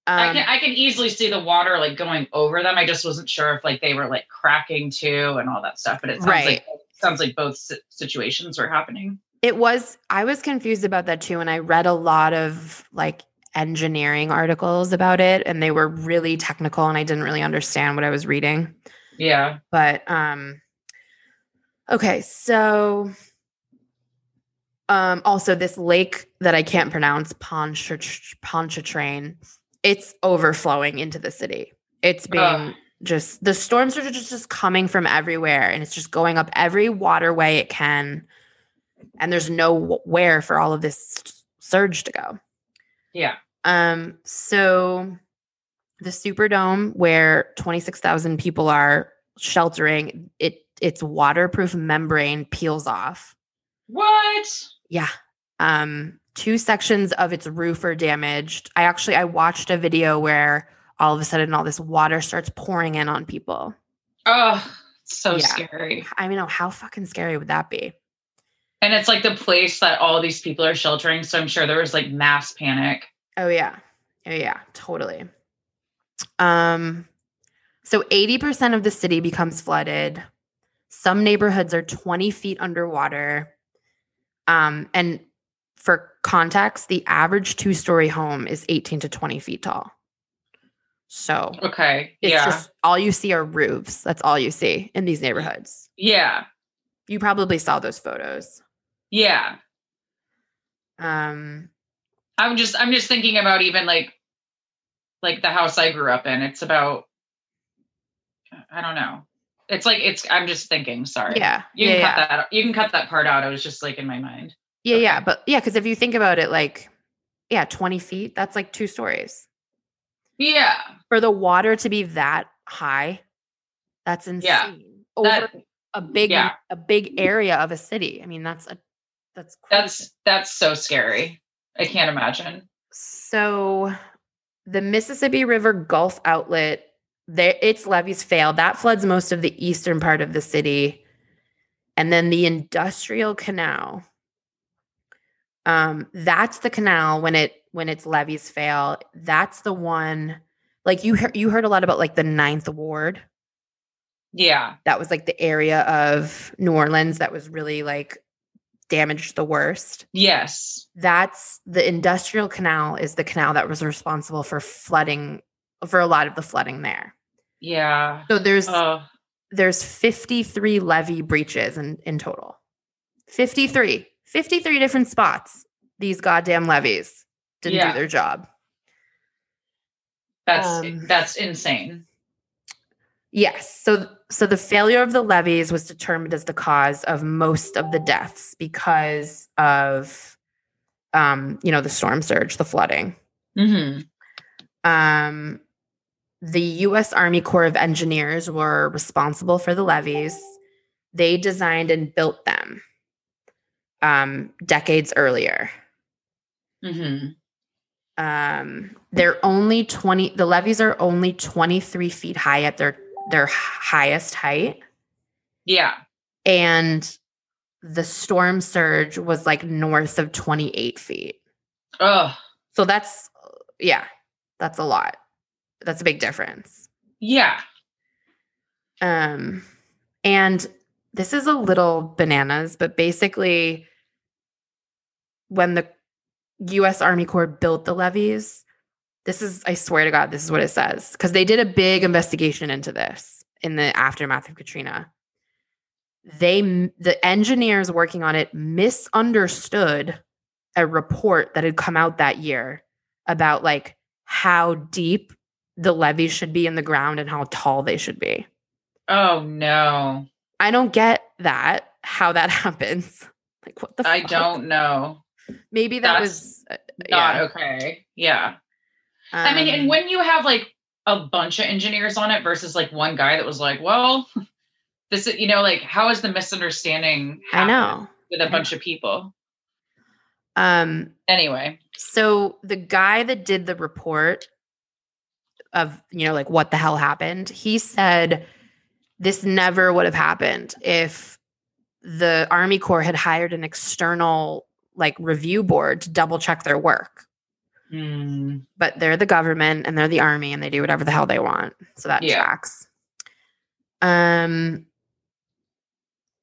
um, I can I can easily see the water like going over them. I just wasn't sure if like they were like cracking too and all that stuff. But it sounds Right. like sounds like both si- situations are happening. it was i was confused about that too and i read a lot of like engineering articles about it and they were really technical and i didn't really understand what i was reading Yeah. but um okay so um also this lake that i can't pronounce Pontchartrain, it's overflowing into the city. It's being just the storms are just, just coming from everywhere and it's just going up every waterway it can and there's nowhere for all of this surge to go. Yeah. um, so the Superdome, where 26,000 people are sheltering, it its waterproof membrane peels off. What? Yeah. Um, two sections of its roof are damaged. I actually I watched a video where all of a sudden all this water starts pouring in on people. Oh, so Yeah. scary. I mean, oh, how fucking scary would that be? And it's like the place that all these people are sheltering. So I'm sure there was like mass panic. Oh yeah. Oh yeah, totally. Um so 80% of the city becomes flooded. Some neighborhoods are 20 feet underwater. Um and for context, the average two-story home is 18 to 20 feet tall. So Okay. it's yeah. just all you see are roofs. That's all you see in these neighborhoods. yeah. You probably saw those photos. Yeah. Um I'm just I'm just thinking about even like like the house I grew up in. It's about I don't know. It's like it's. I'm just thinking. Sorry. Yeah. You yeah, can yeah. cut that. You can cut that part out. I was just like in my mind. Yeah, yeah, but yeah, because if you think about it, like, yeah, 20 feet, that's like two stories. Yeah. For the water to be that high, that's insane. Yeah, Over That a big yeah. a big area of a city. I mean, that's a that's crazy. that's that's so scary. I can't imagine. so the Mississippi River Gulf outlet, there its levees failed. That floods most of the eastern part of the city. And then the industrial canal. Um, that's the canal when it when its levees fail. That's the one like you heard you heard a lot about like the ninth ward. Yeah. That was like the area of New Orleans that was really like damaged the worst. Yes. That's the industrial canal is the canal that was responsible for flooding for a lot of the flooding there. Yeah. So there's Oh. there's 53 levee breaches in, in total. 53. 53 different spots. These goddamn levees didn't Yeah. do their job. That's Um, that's insane. Yes. So so the failure of the levees was determined as the cause of most of the deaths because of um, you know, the storm surge, the flooding. hmm Um, the U.S. Army Corps of Engineers were responsible for the levees. They designed and built them um, decades earlier. hmm Um, they're only 20, the levees are only 23 feet high at their, their highest height. Yeah. And the storm surge was like north of 28 feet. Oh. So that's, yeah, that's a lot. That's a big difference. Yeah. Um, and this is a little bananas, but basically, when the U.S. Army Corps built the levees, this is, I swear to God, this is what it says because they did a big investigation into this in the aftermath of Katrina. They, the engineers working on it, misunderstood a report that had come out that year about like how deep the levees should be in the ground and how tall they should be. Oh no. I don't get that, how that <laughs> happens. Like, what the I fuck? don't know. Maybe that That's was, uh, Not yeah. okay. Yeah. I mean, Um, and when you have like a bunch of engineers on it versus like one guy that was like, well, <laughs> this is, you know, like how is the misunderstanding I know. with a bunch of people? Um, Anyway. so the guy that did the report of, you know, like what the hell happened, he said this never would have happened if the Army Corps had hired an external like review board to double check their work. Hmm. but they're the government and they're the army and they do whatever the hell they want. So that Yeah. tracks. Um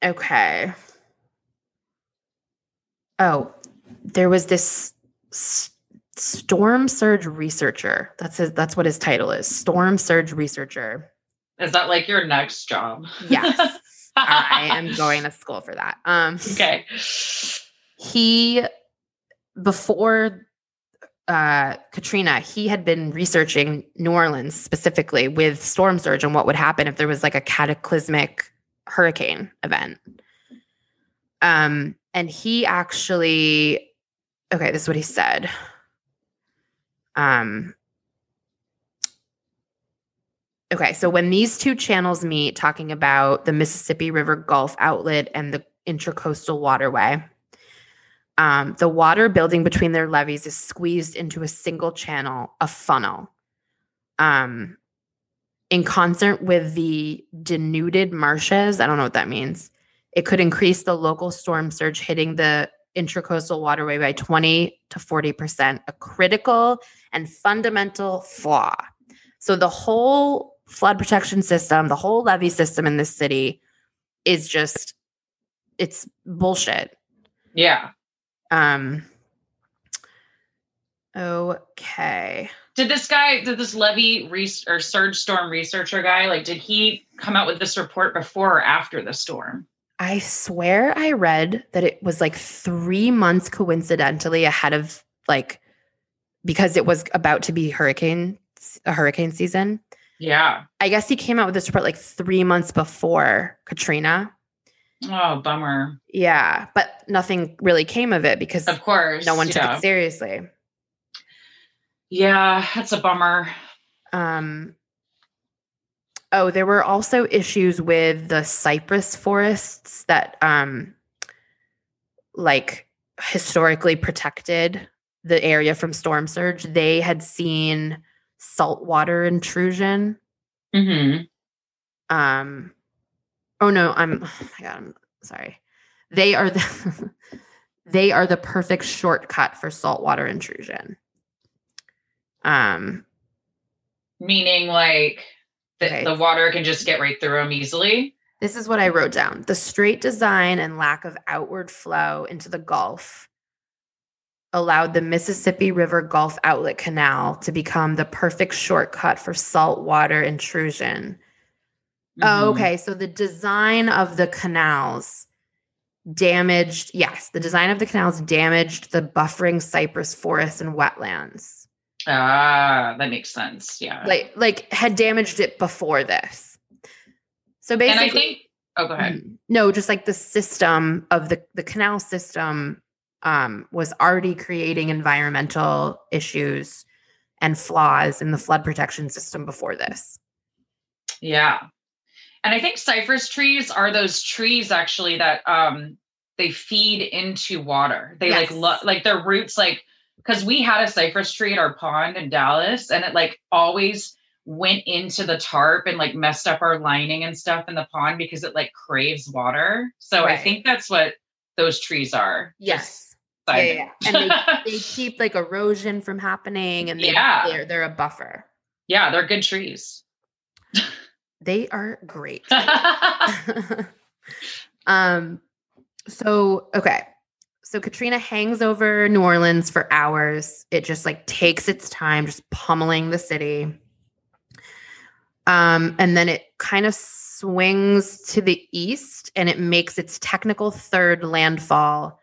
okay. Oh, there was this s- storm surge researcher. That's his that's what his title is. Storm surge researcher. Is that like your next job? Yes. <laughs> I am going to school for that. Um okay. he before uh, Katrina, he had been researching New Orleans specifically with storm surge and what would happen if there was like a cataclysmic hurricane event. Um, and he actually, okay, this is what he said. Um, okay, so when these two channels meet, talking about the Mississippi River Gulf outlet and the Intracoastal Waterway, um, the water building between their levees is squeezed into a single channel, a funnel. Um, in concert with the denuded marshes, I don't know what that means. It could increase the local storm surge hitting the intracoastal waterway by 20 to 40%, a critical and fundamental flaw. So the whole flood protection system, the whole levee system in this city is just it's bullshit. Yeah. Um okay. Did this guy, did this levee res- or surge storm researcher guy, like, did he come out with this report before or after the storm? I swear I read that it was like 3 months coincidentally ahead of like because it was about to be hurricane a hurricane season. Yeah. I guess he came out with this report like three months before Katrina. Oh, bummer. Yeah, but nothing really came of it because Of course. no one took yeah. it seriously. Yeah, that's a bummer. Um, oh, there were also issues with the cypress forests that, um, like, historically protected the area from storm surge. They had seen saltwater intrusion. hmm Um, oh no, I'm. Oh <sighs> my god, I'm sorry. They are the. <laughs> they are the perfect shortcut for saltwater intrusion. Um, Meaning, like, the, Okay. the water can just get right through them easily. This is what I wrote down. The straight design and lack of outward flow into the Gulf allowed the Mississippi River Gulf Outlet Canal to become the perfect shortcut for saltwater intrusion. Oh, Mhm. okay. So the design of the canals damaged, yes, the design of the canals damaged the buffering cypress forests and wetlands. Ah, that makes sense. Yeah. Like like had damaged it before this. So basically and I think, oh, go ahead. Mm. No, just like the system of the the canal system um, was already creating environmental issues and flaws in the flood protection system before this. Yeah. And I think cypress trees are those trees actually that um they feed into water. They like Yes. lo- like their roots like cuz we had a cypress tree at our pond in Dallas and it like always went into the tarp and like messed up our lining and stuff in the pond because it like craves water. So I think that's what those trees are. Just Yeah, yeah. And they, they <laughs> keep like erosion from happening and they, Yeah. they're they're a buffer. yeah, they're good trees. They are great. <laughs> <laughs> um so okay so katrina hangs over new orleans for hours it just like takes its time just pummeling the city um and then it kind of swings to the east and it makes its technical third landfall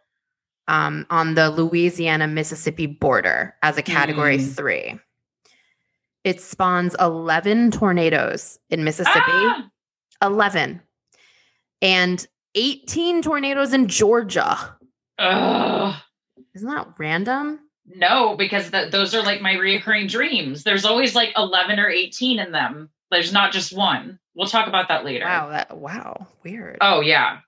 um, on the louisiana mississippi border as a category Mm. three it spawns 11 tornadoes in mississippi Ah! 11 and 18 tornadoes in Georgia. Ugh. Isn't that random? No, because th- those are like my reoccurring dreams. There's always like 11 or 18 in them. There's not just one. We'll talk about that later. Wow, that wow, weird. Oh, yeah.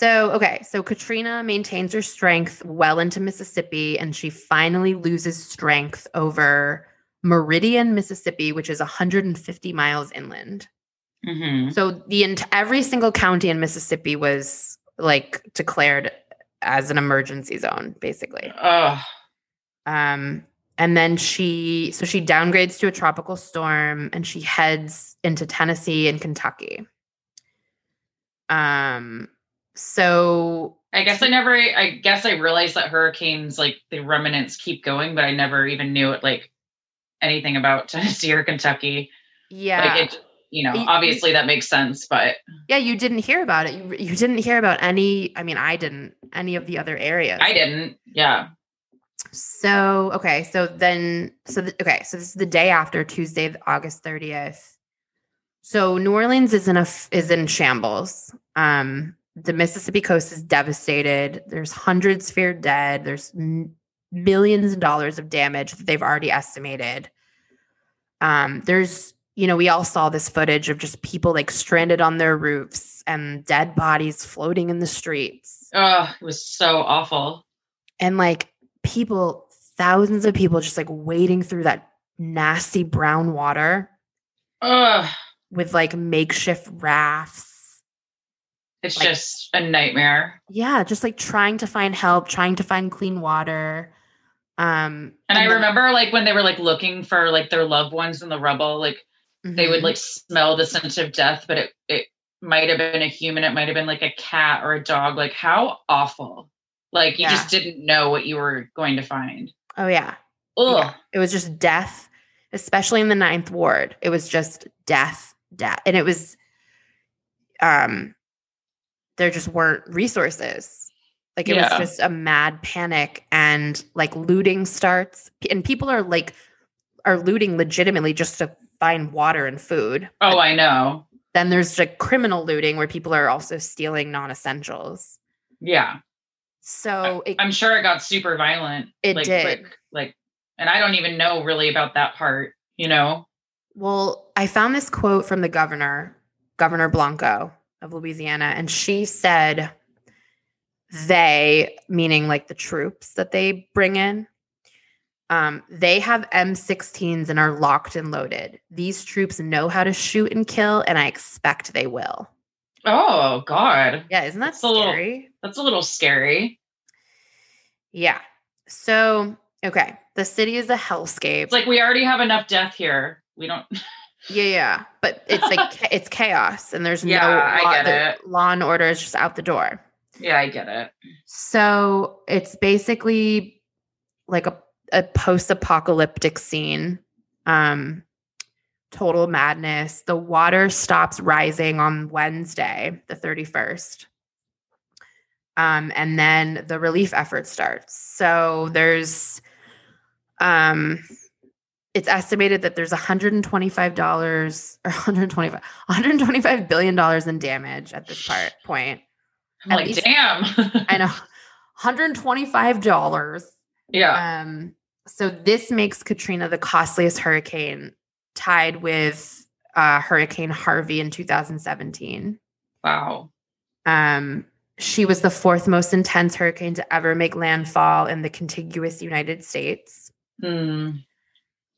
So, okay, so Katrina maintains her strength well into Mississippi and she finally loses strength over Meridian, Mississippi, which is 150 miles inland. hmm So the ent- every single county in Mississippi was like declared as an emergency zone basically. Oh, Um, and then she, so she downgrades to a tropical storm and she heads into Tennessee and Kentucky. Um, so I guess I never, I guess I realized that hurricanes, like the remnants keep going, but I never even knew it, like anything about <laughs> Tennessee or Kentucky. yeah, Like it, you know, obviously that makes sense, but yeah, you didn't hear about it. You, you didn't hear about any, I mean, I didn't, any of the other areas. I didn't. Yeah. So, okay. So then, so, the, okay. So this is the day after Tuesday, August 30th. So New Orleans is in a, is in shambles. Um, the Mississippi coast is devastated. There's hundreds feared dead. There's millions of dollars of damage that they've already estimated. Um, there's, you know, we all saw this footage of just people like stranded on their roofs and dead bodies floating in the streets Oh, it was so awful. and like people thousands of people just like wading through that nasty brown water Ugh. with like makeshift rafts It's Like- just a nightmare. yeah just like trying to find help trying to find clean water um And I then- remember like when they were like looking for like their loved ones in the rubble, like they would Mhm. like smell the scent of death, but it it might have been a human, it might have been like a cat or a dog. Like how awful. Like you Yeah. just didn't know what you were going to find. oh yeah Oh, Yeah. it was just death especially in the ninth ward it was just death death and it was um there just weren't resources like it Yeah. was just a mad panic and like looting starts and people are like are looting legitimately just to find water and food. Oh, I know. Then there's like criminal looting where people are also stealing non-essentials. Yeah. So it, I'm sure it got super violent. It like, did. Like, like, and I don't even know really about that part, you know? well, I found this quote from the governor, Governor Blanco of Louisiana, and she said they, meaning like the troops that they bring in, um, they have M16s and are locked and loaded. These troops know how to shoot and kill, and I expect they will. Oh, God. Yeah, isn't that That's a little- scary? That's a little scary. Yeah. So, okay, the city is a hellscape. It's like we already have enough death here. We don't. <laughs> yeah, yeah, but it's like <laughs> it's chaos, and there's Yeah, no I law, get the it. law and order is just out the door. Yeah, I get it. So it's basically like a, a post-apocalyptic scene. Um total madness. The water stops rising on Wednesday, the 31st. Um, and then the relief effort starts. So there's um it's estimated that there's $125 or 125 125 billion dollars in damage at this part point. I'm At like, least- damn. I know. $125. yeah. Um, so this makes Katrina the costliest hurricane, tied with uh, Hurricane Harvey in 2017. Wow. Um, she was the fourth most intense hurricane to ever make landfall in the contiguous United States. Hmm.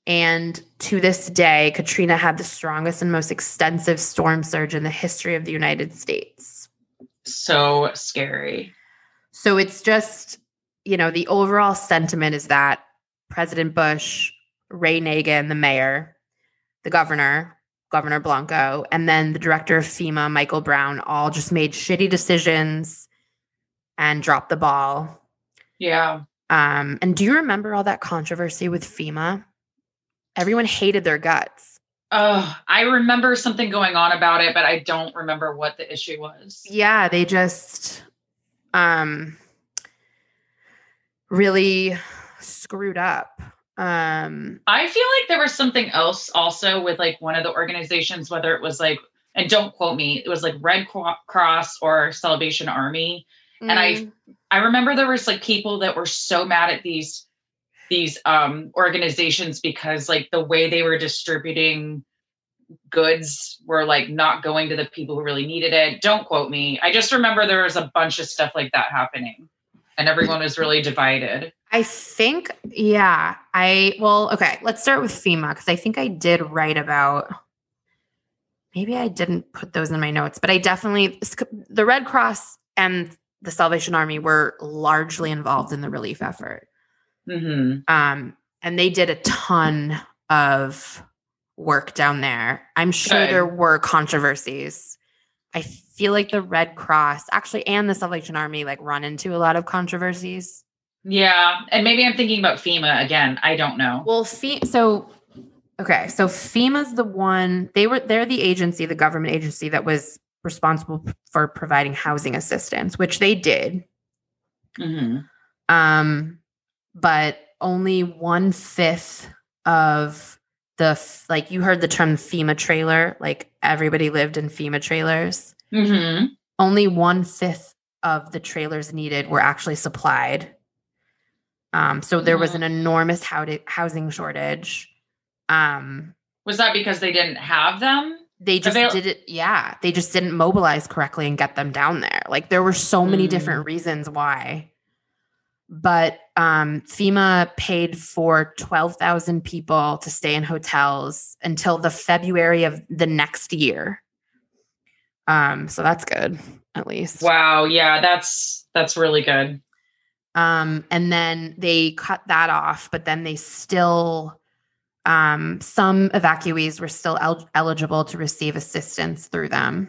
And to this day, Katrina had the strongest and most extensive storm surge in the history of the United States. So scary. So it's just, you know, the overall sentiment is that President Bush, Ray Nagin, the mayor, the governor, Governor Blanco, and then the director of FEMA, Michael Brown, all just made shitty decisions and dropped the ball. Yeah. Um, and do you remember all that controversy with FEMA? Everyone hated their guts. Oh, I remember something going on about it, but I don't remember what the issue was. Yeah, they just um really screwed up. Um I feel like there was something else also with like one of the organizations, whether it was like, and don't quote me, it was like Red Cross or Salvation Army. And I- mm, I remember there was like people that were so mad at these these um organizations because like the way they were distributing goods were like not going to the people who really needed it. Don't quote me. I just remember there was a bunch of stuff like that happening and everyone was really divided. I think, yeah. I well, okay, let's start with FEMA because I think I did write about maybe I didn't put those in my notes, but I definitely the Red Cross and the Salvation Army were largely involved in the relief effort. Hmm Um, and they did a ton of work down there. I'm sure Good. there were controversies. I feel like the Red Cross actually and the Salvation Army like run into a lot of controversies. Yeah. And maybe I'm thinking about FEMA again. I don't know. Well, FEMA, so okay, so FEMA's the one they were they're the agency, the government agency that was responsible for providing housing assistance, which they did. hmm Um, but only one fifth of the like you heard the term FEMA trailer, like everybody lived in FEMA trailers. hmm Only one fifth of the trailers needed were actually supplied. Um, so there was an enormous housing shortage. Um, Was that because they didn't have them? they just Avail- did it yeah they just didn't mobilize correctly and get them down there like there were so many Mm. different reasons why but um fema paid for 12000 people to stay in hotels until the february of the next year um so that's good at least Wow. Yeah. That's, that's really good. um and then they cut that off but then they still um some evacuees were still el- eligible to receive assistance through them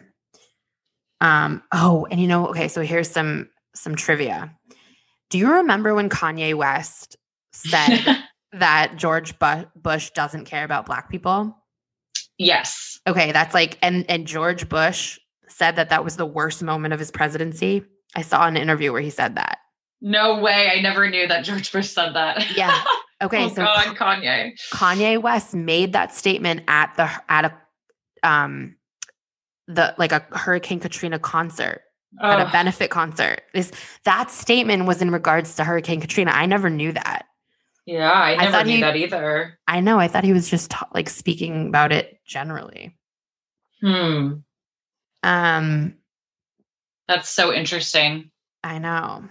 um oh and you know okay so here's some some trivia do you remember when kanye west said <laughs> that george Bu- bush doesn't care about black people yes. okay that's like and and george bush said that that was the worst moment of his presidency i saw an interview where he said that No way. I never knew that George Bush said that. Yeah. <laughs> Okay, oh so God, Kanye. Kanye West made that statement at the at a um the like a Hurricane Katrina concert at a Oh, benefit concert. This that statement was in regards to Hurricane Katrina. I never knew that. yeah, I never thought knew he- that either. I know. I thought he was just ta- like speaking about it generally. Hmm. Um, That's so interesting. I know.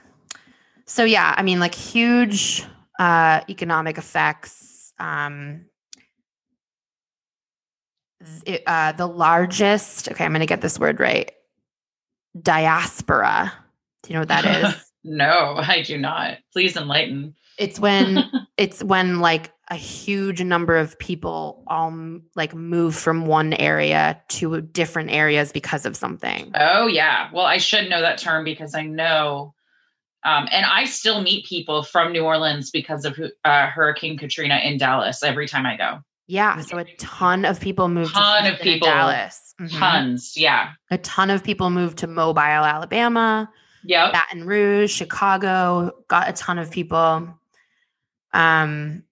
So yeah, I mean, like huge uh, economic effects. Um, it, uh, the largest. Okay, I'm going to get this word right. Diaspora. Do you know what that is? <laughs> No, I do not. Please enlighten. it's when <laughs> it's when like a huge number of people all m- like move from one area to different areas because of something. Oh yeah. Well, I should know that term because I know, um, and I still meet people from New Orleans because of uh, Hurricane Katrina in Dallas every time I go. Yeah, so a ton of people moved Ton to of people. Dallas. Mhm. Tons. Yeah. A ton of people moved to Mobile, Alabama, Yeah. Baton Rouge, Chicago. Got a ton of people. Um.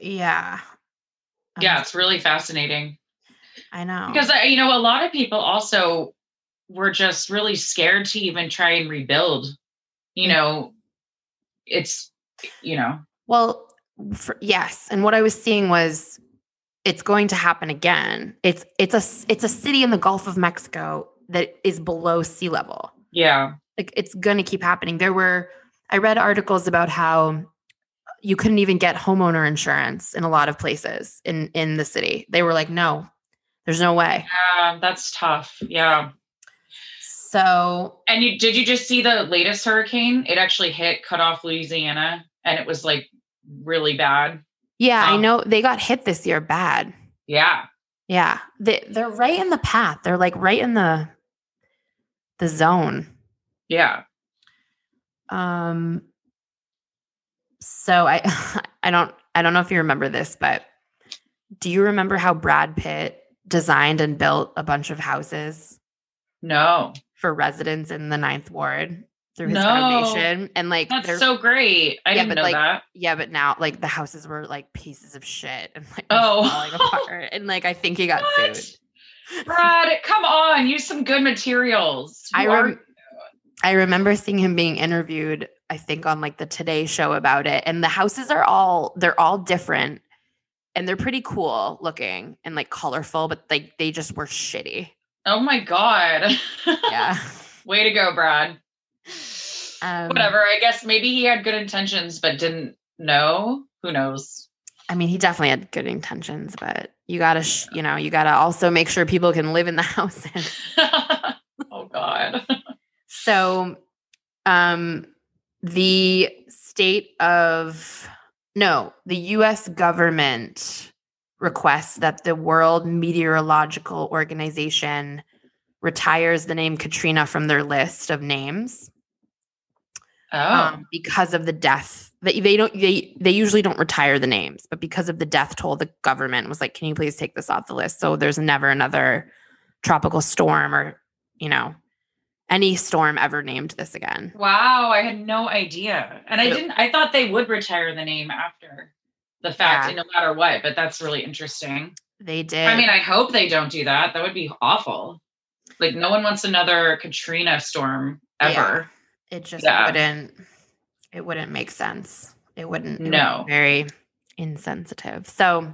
Yeah. yeah, Um, it's really fascinating I know. because I, you know a lot of people also were just really scared to even try and rebuild. You Mm. know, it's you know Well, for, yes, and what I was seeing was it's going to happen again. It's it's a it's a city in the Gulf of Mexico that is below sea level. yeah Like it's going to keep happening. There were I read articles about how you couldn't even get homeowner insurance in a lot of places in in the city. They were like, "No. There's no way." yeah that's tough. Yeah. So, And you did you just see the latest hurricane? It actually hit cut off Louisiana and it was like really bad. yeah, I Um, know they got hit this year bad. Yeah. Yeah. They they're right in the path. They're like right in the the zone. Yeah. Um so I <laughs> I don't I don't know if you remember this, but do you remember how Brad Pitt designed and built a bunch of houses No. for residents in the ninth ward through his No. foundation? And like they're That's so great. I Yeah, didn't but, know like, that. yeah, but now like the houses were like pieces of shit and like Oh. falling apart. And like I think he got What? sued. Brad, come on, use some good materials. I Who rem- I remember seeing him being interviewed, I think on like the Today show about it. And the houses are all they're all different and they're pretty cool looking and like colorful, but like they just were shitty. oh my god. Yeah. <laughs> Way to go, Brad. Um, Whatever. I guess maybe he had good intentions but didn't know. Who knows? I mean, he definitely had good intentions, but you gotta, sh- you know, you gotta also make sure people can live in the <laughs> house. <laughs> oh god. So, um, the state of no, the U.S. government requests that the World Meteorological Organization retires the name Katrina from their list of names Oh. um, because of the death. They, they don't they they usually don't retire the names, but because of the death toll, the government was like, "Can you please take this off the list?" So there's never another tropical storm or you know any storm ever named this again. Wow, I had no idea. And I didn't I thought they would retire the name after the fact, Yeah. no matter what, but that's really interesting. They did. I mean, I hope they don't do that. That would be awful. Like no one wants another Katrina storm ever. It just yeah. wouldn't. It wouldn't make sense. It wouldn't. it would No. very insensitive. So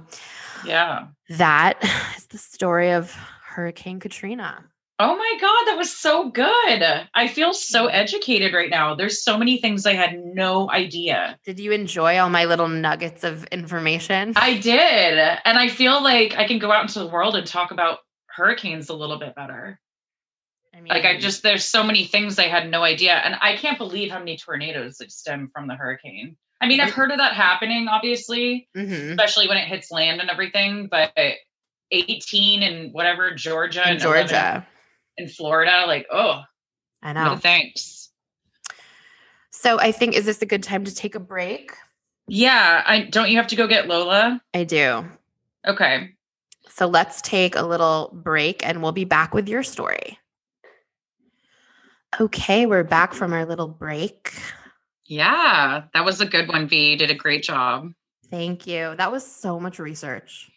Yeah. that <sighs> is the story of Hurricane Katrina. Oh my god, that was so good. I feel so mm-hmm. educated right now. There's so many things I had no idea. Did you enjoy all my little nuggets of information? I did. And I feel like I can go out into the world and talk about hurricanes a little bit better. I mean, Like I just there's so many things I had no idea. And I can't believe how many tornadoes like stem from the hurricane. I mean, I've heard of that happening, obviously, Mhm. especially when it hits land and everything, but 18 and whatever, Georgia and Georgia. in Florida, like, oh, I no know. thanks. So I think is this a good time to take a break? Yeah, I don't you have to go get Lola? I do. Okay. So let's take a little break and we'll be back with your story. Okay, we're back from our little break. Yeah, that was a good one, V. You did a great job. Thank you. That was so much research.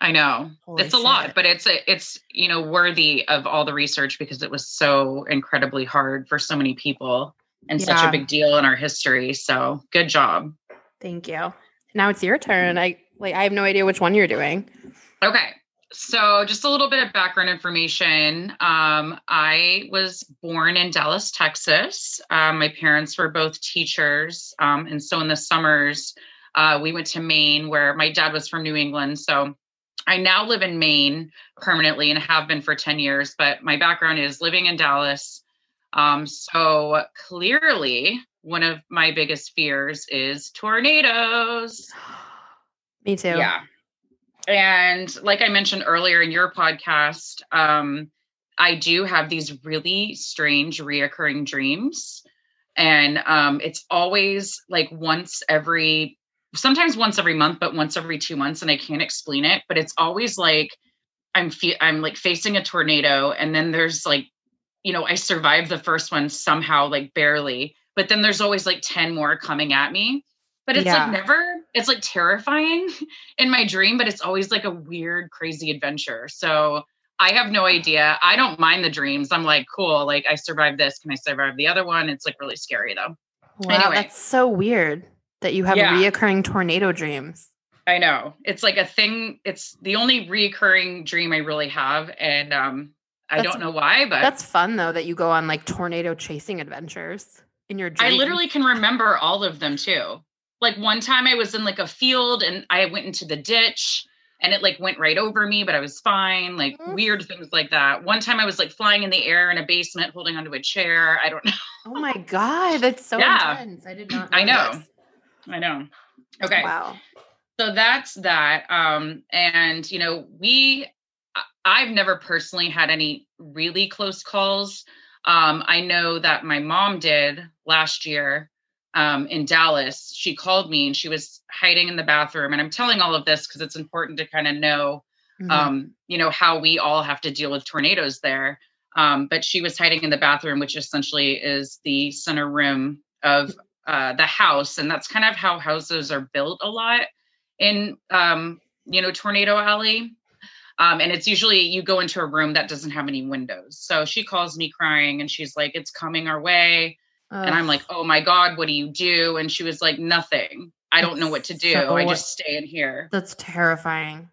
I know. Holy it's a lot, but it's a, it's you know worthy of all the research because it was so incredibly hard for so many people and such a big deal in our history. So good job. Thank you. Now it's your turn. Mm. I like I have no idea which one you're doing. Okay. So, just a little bit of background information. Um, I was born in Dallas, Texas. Um, my parents were both teachers. Um, and so, in the summers, uh, we went to Maine, where my dad was from New England. So, I now live in Maine permanently and have been for 10 years, but my background is living in Dallas. Um, so, clearly, one of my biggest fears is tornadoes. Me too. Yeah. And like I mentioned earlier in your podcast, um, I do have these really strange reoccurring dreams. And um, it's always like once every, sometimes once every month, but once every two months. And I can't explain it, but it's always like I'm, fe- I'm like facing a tornado. And then there's like, you know, I survived the first one somehow, like barely. But then there's always like 10 more coming at me. But it's Yeah. like never, it's like terrifying <laughs> in my dream, but it's always like a weird, crazy adventure. So I have no idea. I don't mind the dreams. I'm like, cool, like I survived this. Can I survive the other one? It's like really scary though. Wow, Anyway. that's so weird that you have Yeah. reoccurring tornado dreams. I know. It's like a thing. It's the only reoccurring dream I really have. And um I That's- don't know why, but That's fun though that you go on like tornado chasing adventures in your dreams. I literally can remember all of them too. Like one time I was in like a field and I went into the ditch and it like went right over me, but I was fine. Like Mhm. weird things like that. One time I was like flying in the air in a basement holding onto a chair. I don't <laughs> know. Oh my god, that's so Yeah. intense. I did not. I know. this. I know. Okay. Wow. so that's that um and you know we i've never personally had any really close calls um i know that my mom did last year um in dallas she called me and she was hiding in the bathroom and i'm telling all of this because it's important to kind of know Mhm. um, you know, how we all have to deal with tornadoes there. Um, but she was hiding in the bathroom, which essentially is the center room of uh, the house. And that's kind of how houses are built a lot in, um, you know, Tornado Alley. Um, and it's usually you go into a room that doesn't have any windows. So she calls me crying and she's like, it's coming our way. And I'm like, oh my God, what do you do? And she was like, nothing. I don't know what to do. I just stay in here. that's terrifying.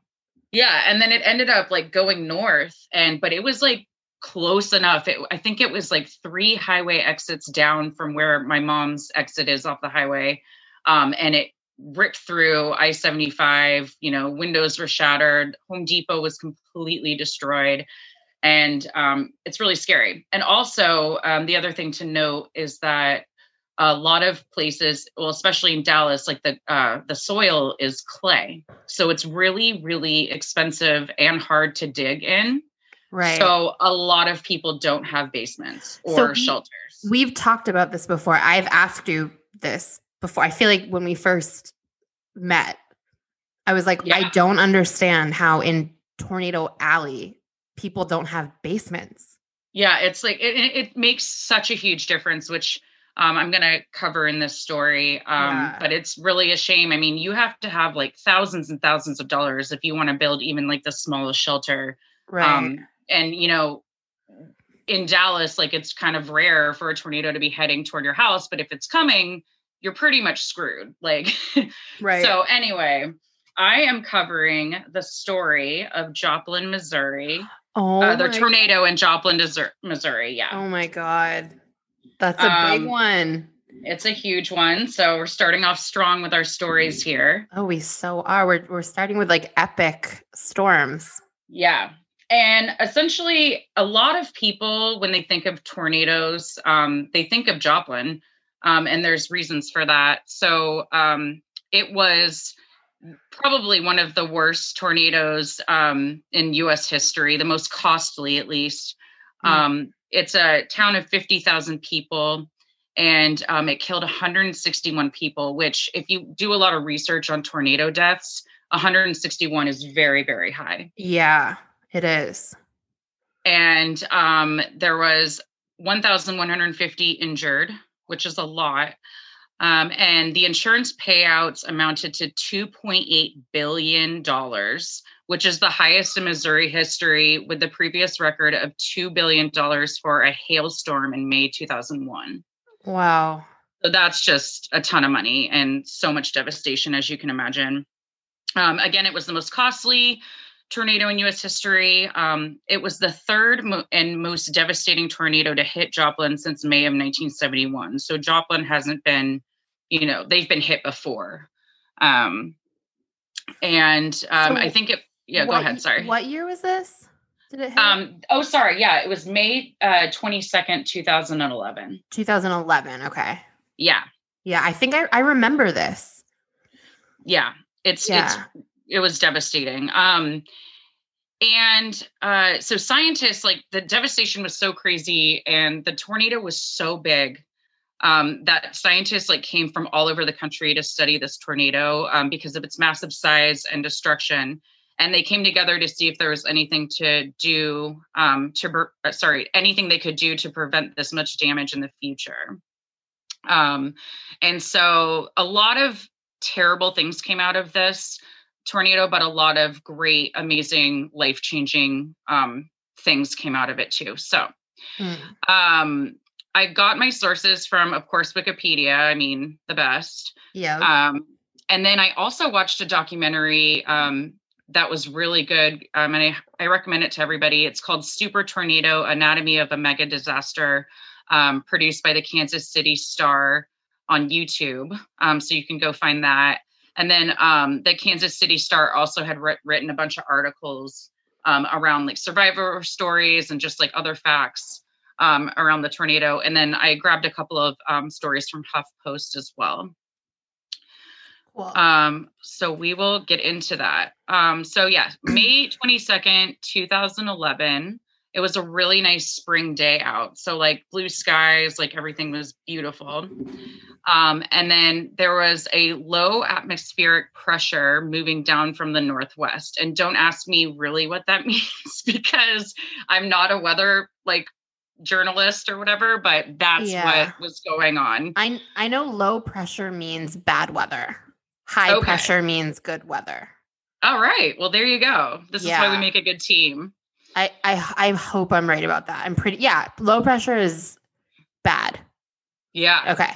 Yeah, and then it ended up like going north and but it was like close enough. It, I think it was like three highway exits down from where my mom's exit is off the highway. Um and it ripped through I-75, you know, windows were shattered, Home Depot was completely destroyed and um it's really scary. And also um the other thing to note is that a lot of places well especially in dallas like the uh, the soil is clay so it's really really expensive and hard to dig in Right. so a lot of people don't have basements or So we- shelters We've talked about this before. I've asked you this before. I feel like when we first met, I was like, I don't understand how in Tornado Alley people don't have basements. yeah it's like it, it makes such a huge difference which um, i'm going to cover in this story um, Yeah. but it's really a shame i mean you have to have like thousands and thousands of dollars if you want to build even like the smallest shelter Right. Um, and you know, in Dallas, like it's kind of rare for a tornado to be heading toward your house, but if it's coming, you're pretty much screwed. Like, <laughs> right. so anyway, I am covering the story of Joplin, Missouri, oh, uh, the tornado in Joplin, Missouri-. Yeah, oh my God. That's a big Um, one. it's a huge one. So we're starting off strong with our stories here. Oh, we so are. We're, we're starting with like epic storms. Yeah. And essentially, a lot of people, when they think of tornadoes, um, they think of Joplin. Um, and there's reasons for that. So um, it was probably one of the worst tornadoes um, in US history, the most costly, at least. Mm. Um, it's a town of 50,000 people. And um, it killed 161 people, which, if you do a lot of research on tornado deaths, 161 is very, very high. Yeah, it is. and um, there was 1,150 injured, which is a lot. Um, and the insurance payouts amounted to $2.8 billion, which is the highest in Missouri history, with the previous record of $2 billion for a hailstorm in May 2001. Wow. So that's just a ton of money and so much devastation, as you can imagine. Um, again, it was the most costly tornado in US history. Um, it was the third mo- and most devastating tornado to hit Joplin since May of 1971. So Joplin hasn't been, you know, they've been hit before. Um, and um, So I think it, yeah, What go ahead. Sorry. What year was this? Did it hit? Um, oh, sorry. Yeah, it was May uh, 22nd, 2011. 2011. Okay. Yeah. Yeah, I think I, I remember this. yeah it's Yeah. it's it was devastating um and uh so scientists like the devastation was so crazy and the tornado was so big um that scientists like came from all over the country to study this tornado um, because of its massive size and destruction and they came together to see if there was anything to do um to uh, sorry anything they could do to prevent this much damage in the future um and so a lot of terrible things came out of this tornado, but a lot of great, amazing, life changing um, things came out of it too. So Mm. I got my sources from, of course, Wikipedia. I mean, the best. Yeah. Um, and then I also watched a documentary um, that was really good. Um, and I, I recommend it to everybody. It's called Super Tornado Anatomy of a Mega Disaster, um, produced by the Kansas City Star on YouTube. Um, so you can go find that. And then um, the Kansas City Star also had writ- written a bunch of articles um, around like survivor stories and just like other facts um, around the tornado. And then I grabbed a couple of um, stories from HuffPost as well. cool. Um, so we will get into that. Um, so yeah, <clears throat> May 22nd, 2011. It was a really nice spring day out. So like blue skies, like everything was beautiful. Um, and then there was a low atmospheric pressure moving down from the northwest. And don't ask me really what that <laughs> means because I'm not a weather like journalist or whatever, but that's Yeah. what was going on. I I know low pressure means bad weather. High Okay. pressure means good weather. All right. Well, there you go. This is why we make a good team. I, I I hope I'm right about that. I'm pretty yeah, low pressure is bad. Yeah. Okay.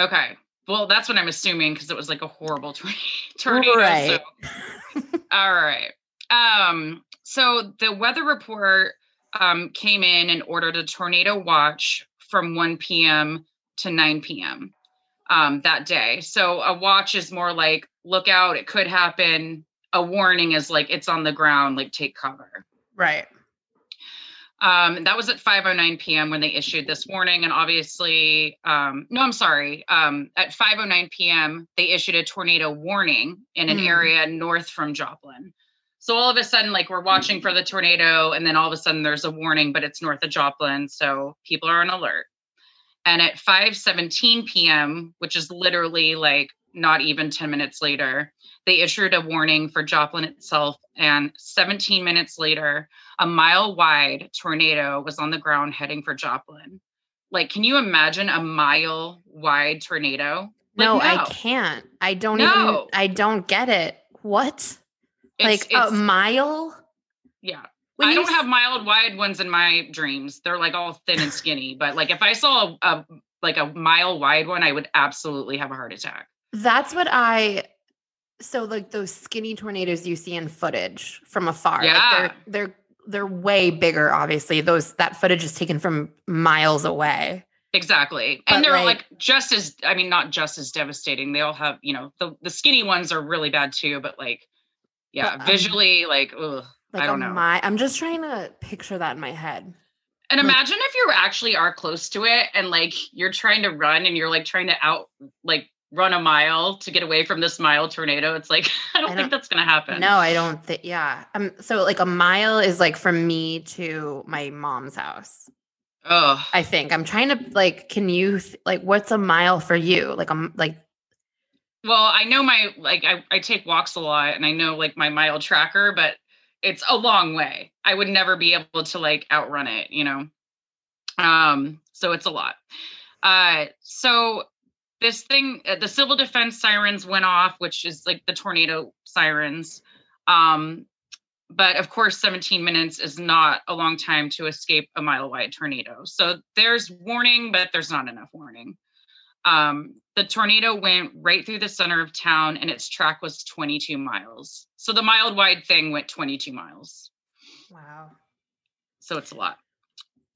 Okay. Well, that's what I'm assuming because it was like a horrible tor- <laughs> tornado. Right. So. <laughs> All right. Um, so the weather report um, came in and ordered a tornado watch from 1 p.m. to 9 p.m. Um, that day. So a watch is more like look out, it could happen. A warning is like it's on the ground, like take cover. Right. Um, that was at 5:09 p.m. when they issued this warning, and obviously, um, no, I'm sorry. Um, at 5:09 p.m., they issued a tornado warning in an Hmm. area north from Joplin. So all of a sudden, like we're watching for the tornado, and then all of a sudden there's a warning, but it's north of Joplin, so people are on alert. And at 5:17 p.m., which is literally like not even 10 minutes later, they issued a warning for Joplin itself. And 17 minutes later, a mile wide tornado was on the ground heading for Joplin. Like, can you imagine a mile wide tornado? Like, no, I can't. I don't even No. I don't get it. What? It's- like it's- a mile? yeah. When I don't s- have mild wide ones in my dreams. They're like all thin and skinny. but like, if I saw a, a like a mile wide one, I would absolutely have a heart attack. That's what I so like those skinny tornadoes you see in footage from afar. Yeah. Like they're they're they're way bigger, obviously. Those that footage is taken from miles away. Exactly. But, And they're like- like, just as I mean, not just as devastating. They all have, you know, the, the skinny ones are really bad too, but like, yeah, But, um, visually, like, ugh. Like I don't know. mi- I'm just trying to picture that in my head. And Like- imagine if you actually are close to it and like you're trying to run and you're like trying to out like run a mile to get away from this mile tornado. It's like <laughs> I don't I think don't- that's gonna happen. No, I don't think yeah. Um so like a mile is like from me to my mom's house. Oh, I think. I'm trying to like can you th- like what's a mile for you? Like I'm like well, I know my like I, I take walks a lot and I know like my mile tracker, but it's a long way. I would never be able to like outrun it, you know. Um, so it's a lot. Uh so this thing, uh, the civil defense sirens went off, which is like the tornado sirens. Um, but of course, 17 minutes is not a long time to escape a mile wide tornado. So there's warning, but there's not enough warning. Um, the tornado went right through the center of town and its track was 22 miles. So the mile wide thing went 22 miles. Wow. So it's a lot.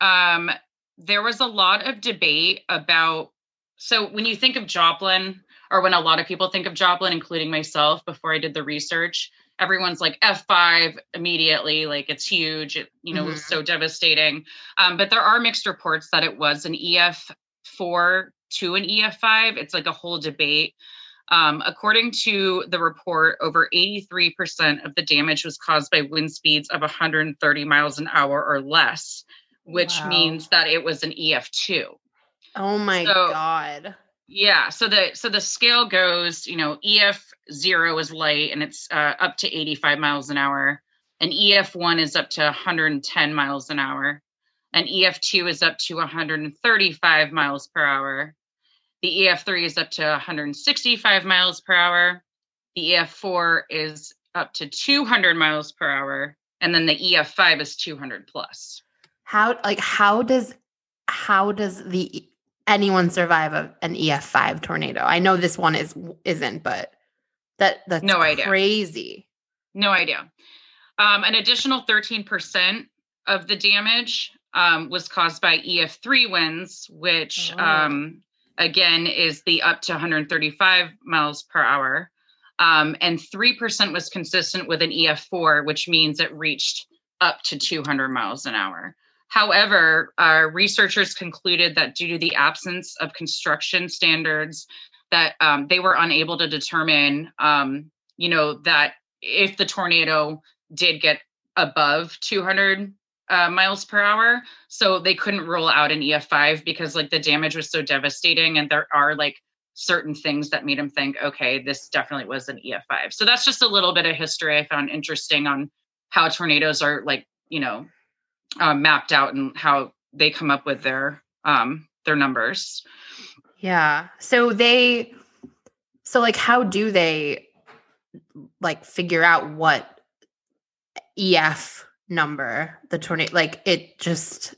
Um, there was a lot of debate about. So when you think of Joplin, or when a lot of people think of Joplin, including myself, before I did the research, everyone's like F5 immediately, like it's huge, it, you know, mm-hmm. was so devastating. Um, but there are mixed reports that it was an EF4 to an EF5. It's like a whole debate. Um, according to the report, over 83% of the damage was caused by wind speeds of 130 miles an hour or less, which wow. means that it was an EF2. Oh my so, God. Yeah. So the so the scale goes, you know, EF zero is light and it's uh, up to 85 miles an hour. And EF1 is up to 110 miles an hour. And EF2 is up to 135 miles per hour. The EF3 is up to 165 miles per hour. The EF4 is up to 200 miles per hour. And then the EF5 is 200 plus. How like how does how does the anyone survive a, an EF5 tornado? I know this one is isn't, but that that's no idea. Crazy. No idea. Um, an additional 13% of the damage um, was caused by EF3 winds, which oh. um, again is the up to 135 miles per hour. Um, and 3% was consistent with an EF4, which means it reached up to 200 miles an hour. However, uh, researchers concluded that due to the absence of construction standards, that um, they were unable to determine, um, you know, that if the tornado did get above 200 uh, miles per hour, so they couldn't rule out an EF5 because like the damage was so devastating, and there are like certain things that made them think, okay, this definitely was an EF5. So that's just a little bit of history I found interesting on how tornadoes are like, you know, uh, mapped out and how they come up with their um, their numbers. Yeah. So they so like how do they like figure out what EF number the tornado like it just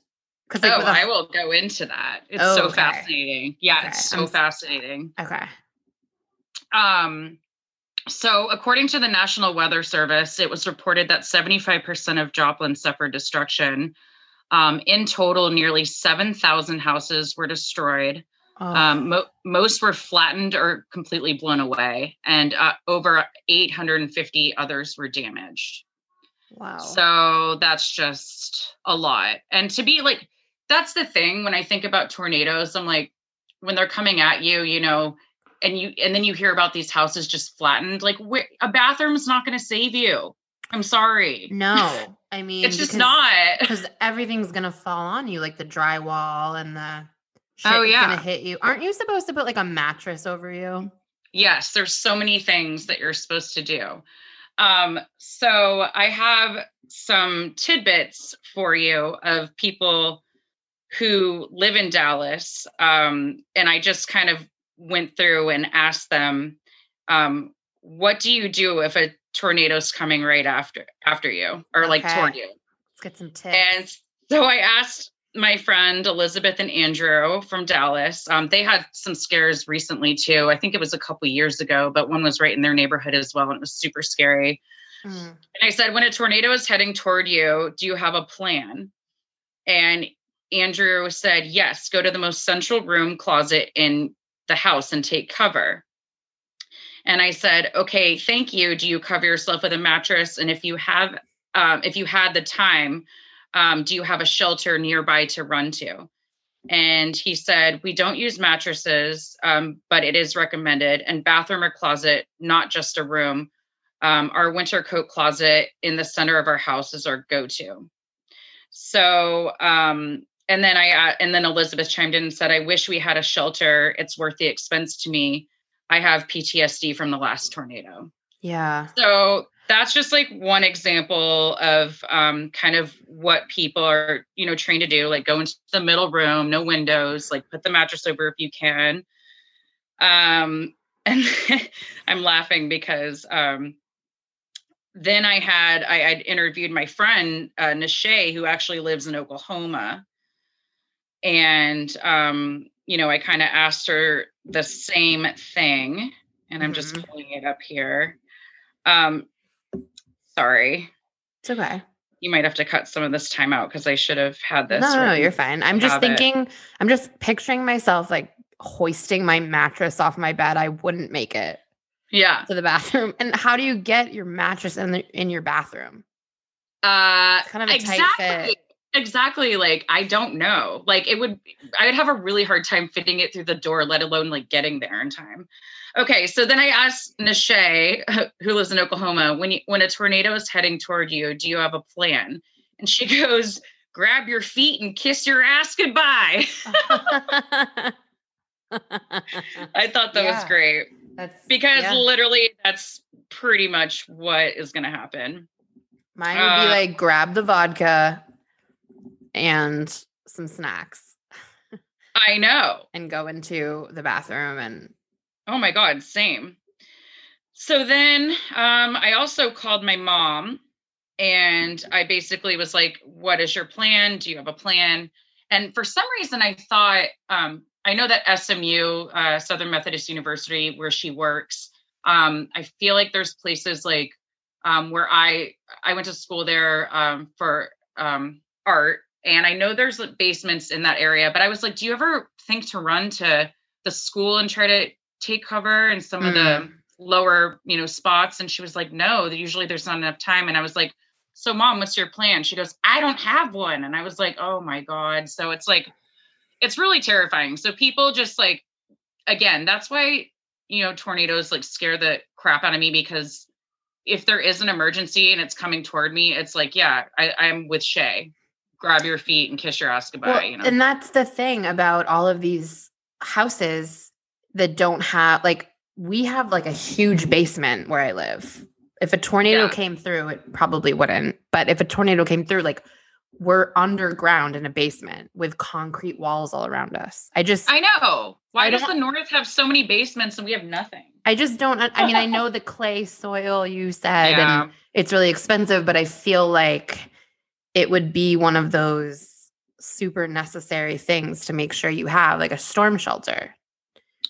because like, oh, a, I will go into that. It's oh, so okay. fascinating. Yeah, okay. it's so I'm, fascinating. Okay. Um so, according to the National Weather Service, it was reported that 75% of Joplin suffered destruction. Um, in total, nearly 7,000 houses were destroyed. Oh. Um, mo- most were flattened or completely blown away, and uh, over 850 others were damaged. Wow. So that's just a lot. And to be like, that's the thing when I think about tornadoes, I'm like, when they're coming at you, you know, and you and then you hear about these houses just flattened like wh- a bathroom's not going to save you. I'm sorry. No. <laughs> I mean it's just not. because everything's going to fall on you like the drywall and the oh yeah going to hit you. Aren't you supposed to put like a mattress over you? Yes there's so many things that you're supposed to do um so i have some tidbits for you of people who live in Dallas. Um, and I just kind of went through and asked them, um, what do you do if a tornado's coming right after after you or okay. like toward you? Let's get some tips. And so I asked my friend Elizabeth and Andrew from Dallas. Um, they had some scares recently too. I think it was a couple years ago, but one was right in their neighborhood as well, and it was super scary. Mm. And I said, when a tornado is heading toward you, do you have a plan? And Andrew said, yes, go to the most central room closet in the house and take cover. And I said, okay, thank you. Do you cover yourself with a mattress? And if you have, um, if you had the time, um, do you have a shelter nearby to run to? And he said, we don't use mattresses, um, but it is recommended. And bathroom or closet, not just a room. Um, our winter coat closet in the center of our house is our go-to. So um, and then I uh, and then Elizabeth chimed in and said, "I wish we had a shelter. It's worth the expense to me. I have PTSD from the last tornado." Yeah. So that's just like one example of um, kind of what people are, you know, trained to do. Like go into the middle room, no windows, like put the mattress over if you can. Um, <laughs> and I'm laughing because um, then I had I had interviewed my friend uh, who actually lives in Oklahoma, and um, you know I kind of asked her the same thing, and I'm just Mhm. pulling it up here. Um, sorry, It's okay. you might have to cut some of this time out because I should have had this. No, no, no, you're fine. I'm just have it. thinking, I'm just picturing myself like hoisting my mattress off my bed. I wouldn't make it Yeah. to the bathroom. And how do you get your mattress in the in your bathroom? Uh, It's kind of a tight exactly. fit. Exactly. Like, I don't know. Like, it would, I would have a really hard time fitting it through the door, let alone like getting there in time. Okay. So then I asked Nashay, <laughs> who lives in Oklahoma, when you, when a tornado is heading toward you, do you have a plan? And she <laughs> goes, grab your feet and kiss your ass goodbye. <laughs> I thought that was great That's because yeah. literally that's pretty much what is going to happen. mine would be uh, like grab the vodka and some snacks I know. and go into the bathroom and Oh my God, same. So then um, I also called my mom and I basically was like, What is your plan? Do you have a plan? And for some reason, I thought, um, I know that SMU, uh, Southern Methodist University, where she works, um, I feel like there's places like um, where I I went to school there um, for um, art, and I know there's basements in that area. But I was like, do you ever think to run to the school and try to take cover in some of the Mm. lower you know spots? And she was like, no, usually there's not enough time. And I was like, so mom, what's your plan? She goes, I don't have one. And I was like, oh my god. So it's like, it's really terrifying. So people just like, again, that's why you know tornadoes like scare the crap out of me because if there is an emergency and it's coming toward me, it's like, yeah, I, I'm with Shay. Grab your feet and kiss your ass goodbye. Well, you know, And that's the thing about all of these houses that don't have like we have like a huge basement where I live. If a tornado Yeah. came through, it probably wouldn't. But if a tornado came through, like we're underground in a basement with concrete walls all around us. I just I know. Why I does the North have so many basements and we have nothing? I just don't I mean I know <laughs> the clay soil you said yeah. and it's really expensive, but I feel like it would be one of those super necessary things to make sure you have like a storm shelter.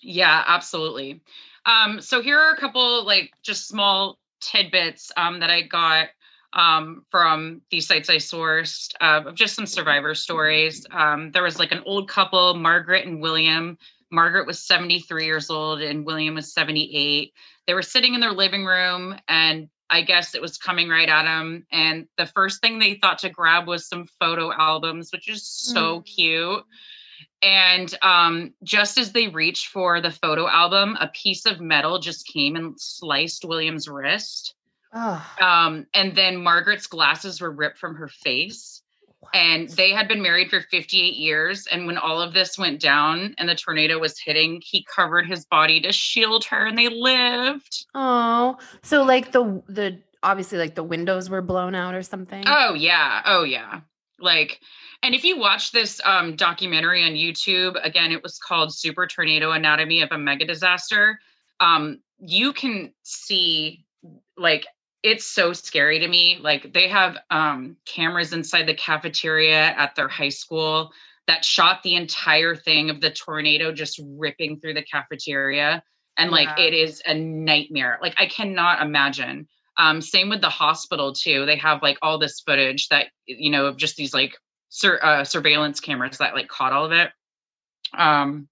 Yeah, absolutely. Um, so here are a couple like just small tidbits um, that I got um, from these sites I sourced uh, of just some survivor stories. Um, there was like an old couple, Margaret and William. Margaret was 73 years old and William was 78. They were sitting in their living room and I guess it was coming right at them. And the first thing they thought to grab was some photo albums, which is so Mm. cute. And um, just as they reached for the photo album, a piece of metal just came and sliced William's wrist. Oh, Um, and then Margaret's glasses were ripped from her face. And they had been married for 58 years. And when all of this went down and the tornado was hitting, he covered his body to shield her and they lived. oh, so like the the obviously like the windows were blown out or something. Oh, yeah. Oh, yeah. Like, and if you watch this um, documentary on YouTube, again, it was called Super Tornado Anatomy of a Mega Disaster. Um, you can see, like, it's so scary to me. Like, they have um, cameras inside the cafeteria at their high school that shot the entire thing of the tornado just ripping through the cafeteria. And, like, Yeah. it is a nightmare. Like, I cannot imagine. Um, same with the hospital too. They have like all this footage that you know of just these like sur- uh, surveillance cameras that like caught all of it. Um,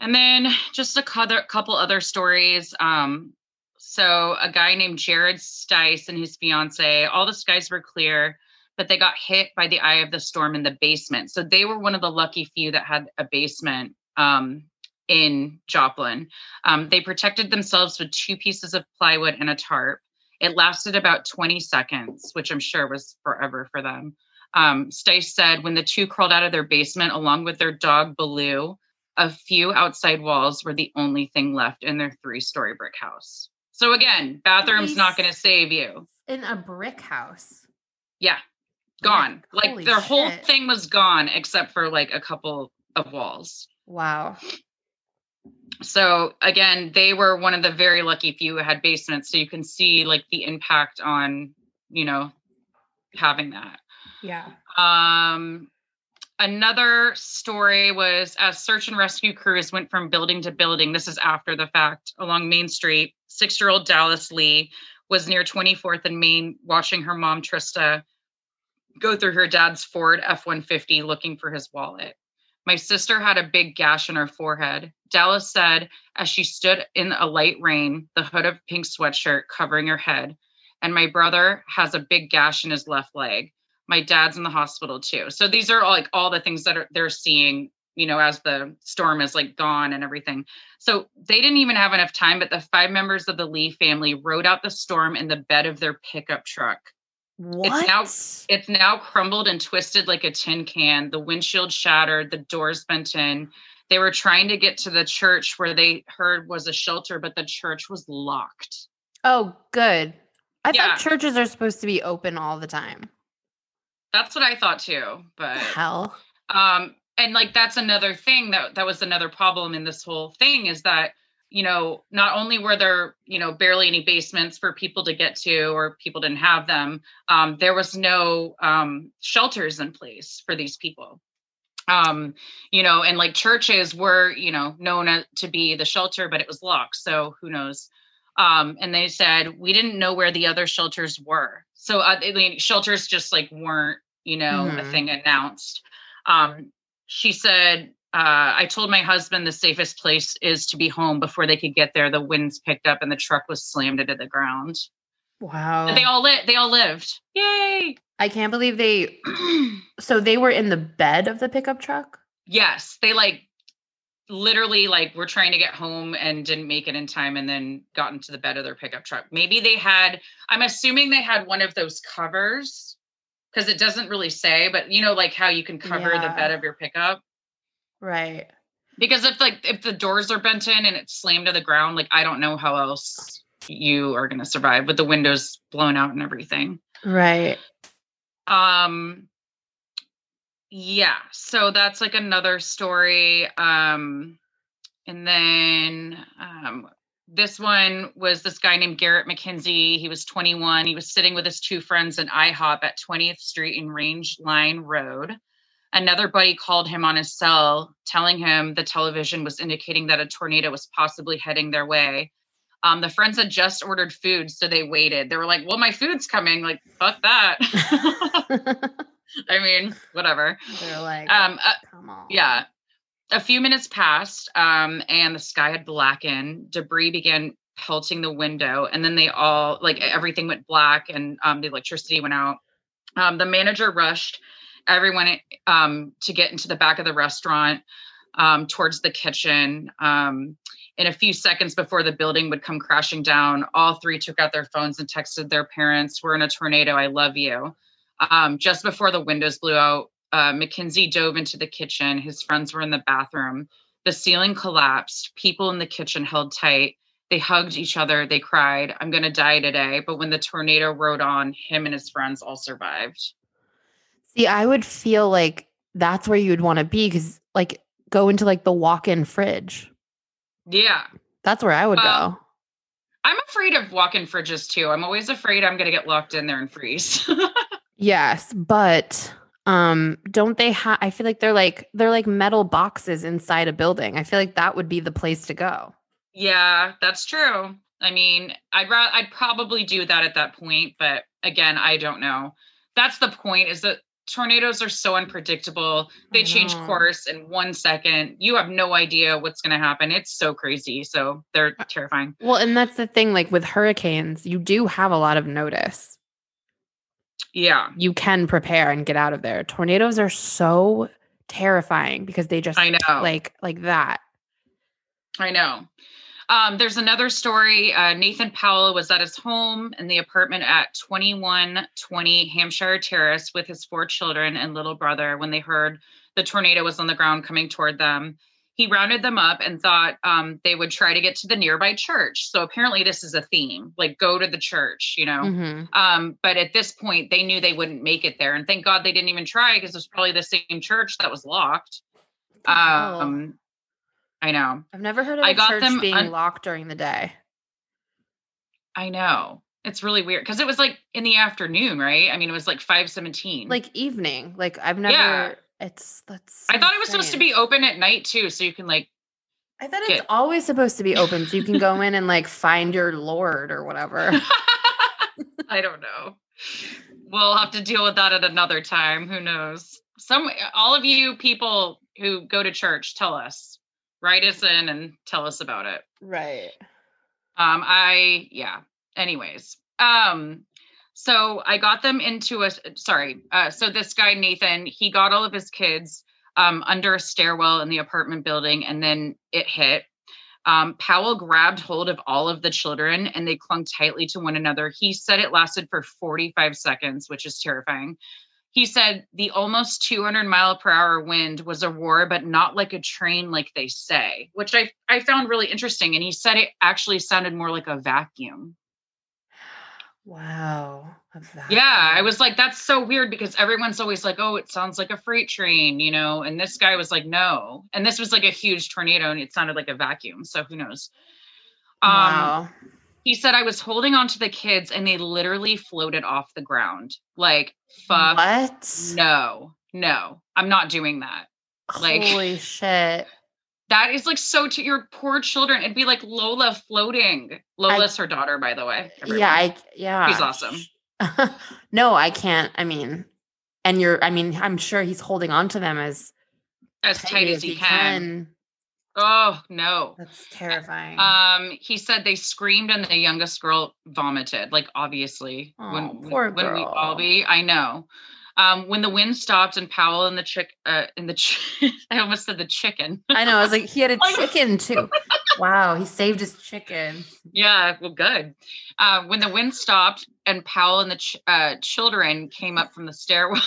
and then just a couple, other stories. Um, so a guy named Jared Stice and his fiance, all the skies were clear, but they got hit by the eye of the storm in the basement. So they were one of the lucky few that had a basement um, in Joplin. Um, they protected themselves with two pieces of plywood and a tarp. It lasted about 20 seconds, which I'm sure was forever for them. Um, Stice said when the two crawled out of their basement along with their dog Baloo, a few outside walls were the only thing left in their three story brick house. So again, bathroom's not going to save you. In a brick house. Yeah, gone. Like Holy their whole thing was gone except for like a couple of walls. Wow. so again, they were one of the very lucky few who had basements. So you can see like the impact on, you know, having that. Yeah. Um, another story was as search and rescue crews went from building to building. This is after the fact along Main Street. Six year old Dallas Lee was near 24th and Main watching her mom, Trista, go through her dad's Ford F 150 looking for his wallet. My sister had a big gash in her forehead. Dallas said as she stood in a light rain, the hood of pink sweatshirt covering her head. And my brother has a big gash in his left leg. My dad's in the hospital too. So these are all like all the things that are they're seeing, you know, as the storm is like gone and everything. So they didn't even have enough time, but the five members of the Lee family rode out the storm in the bed of their pickup truck. What? now- It's now crumbled and twisted like a tin can. The windshield shattered, the doors bent in. They were trying to get to the church where they heard was a shelter, but the church was locked. oh, good. I Yeah. thought churches are supposed to be open all the time. That's what I thought too. But Hell. um and like that's another thing that that was another problem in this whole thing is that you know not only were there you know barely any basements for people to get to or people didn't have them um there was no um shelters in place for these people um you know and like churches were you know known as, to be the shelter but it was locked so who knows um and they said we didn't know where the other shelters were so uh, I mean, shelters just like weren't you know a Mhm. thing announced um she said uh, I told my husband the safest place is to be home before they could get there. The winds picked up and the truck was slammed into the ground. Wow. But they all lit. They all lived. Yay! I can't believe they. <clears throat> So they were in the bed of the pickup truck. yes, they like literally like were trying to get home and didn't make it in time, and then got into the bed of their pickup truck. Maybe they had. I'm assuming they had one of those covers because it doesn't really say, but you know, like how you can cover the bed of your pickup. Right. because if like if the doors are bent in and it's slammed to the ground like i don't know how else you are going to survive with the windows blown out and everything Right. um yeah so that's like another story um and then um this one was this guy named Garrett McKenzie. He was 21. He was sitting with his two friends in IHOP at 20th Street and Range Line Road. Another buddy called him on his cell, telling him the television was indicating that a tornado was possibly heading their way. Um, the friends had just ordered food, so they waited. They were like, "Well, my food's coming." Like, fuck that. <laughs> <laughs> I mean, whatever. They're like, Um, uh, come on. yeah. A few minutes passed, um, and the sky had blackened. Debris began pelting the window, and then they all like everything went black, and um, the electricity went out. Um, the manager rushed everyone um, to get into the back of the restaurant um, towards the kitchen. Um, in a few seconds before the building would come crashing down, all three took out their phones and texted their parents, We're in a tornado. I love you. Just before the windows blew out, uh, Mackenzie dove into the kitchen. His friends were in the bathroom. The ceiling collapsed. People in the kitchen held tight. They hugged each other. They cried, I'm going to die today. But when the tornado rode on, him and his friends all survived. See, I would feel like that's where you'd want to be because, like, go into like the walk-in fridge. Yeah. That's where I would go. I'm afraid of walk-in fridges too. I'm always afraid I'm going to get locked in there and freeze. <laughs> Yes, but um, don't they have? I feel like they're like they're like metal boxes inside a building. I feel like that would be the place to go. yeah, that's true. I mean, I'd ra- I'd probably do that at that point, but again, I don't know. That's the point is that tornadoes are so unpredictable. They change course in 1 second. You have no idea what's going to happen. It's so crazy. So, they're terrifying. Well, and that's the thing. Like with hurricanes, you do have a lot of notice. Yeah. You can prepare and get out of there. Tornadoes are so terrifying because they just I know. like like that. I know. Um, there's another story. Uh, Nathan Powell was at his home in the apartment at 2120 Hampshire Terrace with his four children and little brother when they heard the tornado was on the ground coming toward them. He rounded them up and thought um, they would try to get to the nearby church. So apparently, this is a theme like go to the church, you know. Mhm. Um, but at this point, they knew they wouldn't make it there. And thank God they didn't even try because it was probably the same church that was locked. What the hell? Um, I know. I've never heard of I a got church them being un- locked during the day. I know. It's really weird because it was like in the afternoon, right? I mean, it was like 517. Like evening. Like I've never Yeah. It's that's I thought it was supposed to be open at night too. So you can like, I thought it's always supposed to be open so you can go in <laughs> and like find your lord or whatever. <laughs> I don't know. We'll have to deal with that at another time. Who knows? Some, all of you people who go to church, tell us, write us in and tell us about it. Right. Um, I yeah. Anyways, um, so I got them into a sorry. Uh, so this guy Nathan, he got all of his kids um under a stairwell in the apartment building, and then it hit. Um, Powell grabbed hold of all of the children and they clung tightly to one another. He said it lasted for 45 seconds, which is terrifying. He said the almost 200 mile per hour wind was a roar, but not like a train, like they say, which I, I found really interesting. And he said it actually sounded more like a vacuum. Wow. Yeah, I was like, that's so weird because everyone's always like, oh, it sounds like a freight train, you know? And this guy was like, no. And this was like a huge tornado and it sounded like a vacuum. So who knows? Um, wow. he said I was holding on to the kids and they literally floated off the ground. Like, fuck what? no, no, I'm not doing that. like- Holy shit. That is like so to your poor children. It'd be like Lola floating. Lola's her daughter, by the way. everyone. Yeah, I yeah. He's awesome. <laughs> no, I can't. I mean, and you're I mean, I'm sure he's holding on to them as as tight as he can. Oh no. That's terrifying. Um, he said they screamed and the youngest girl vomited. Like obviously, Aw, when poor when we all girl. be, I know. Um, when the wind stopped and Powell and the chick, uh, in the ch- <laughs> I almost said the chicken. I know. I was like, he had a <laughs> chicken too. <laughs> wow, he saved his chicken. yeah, well, good. Uh, when the wind stopped and Powell and the ch- uh, children came up from the stairwell,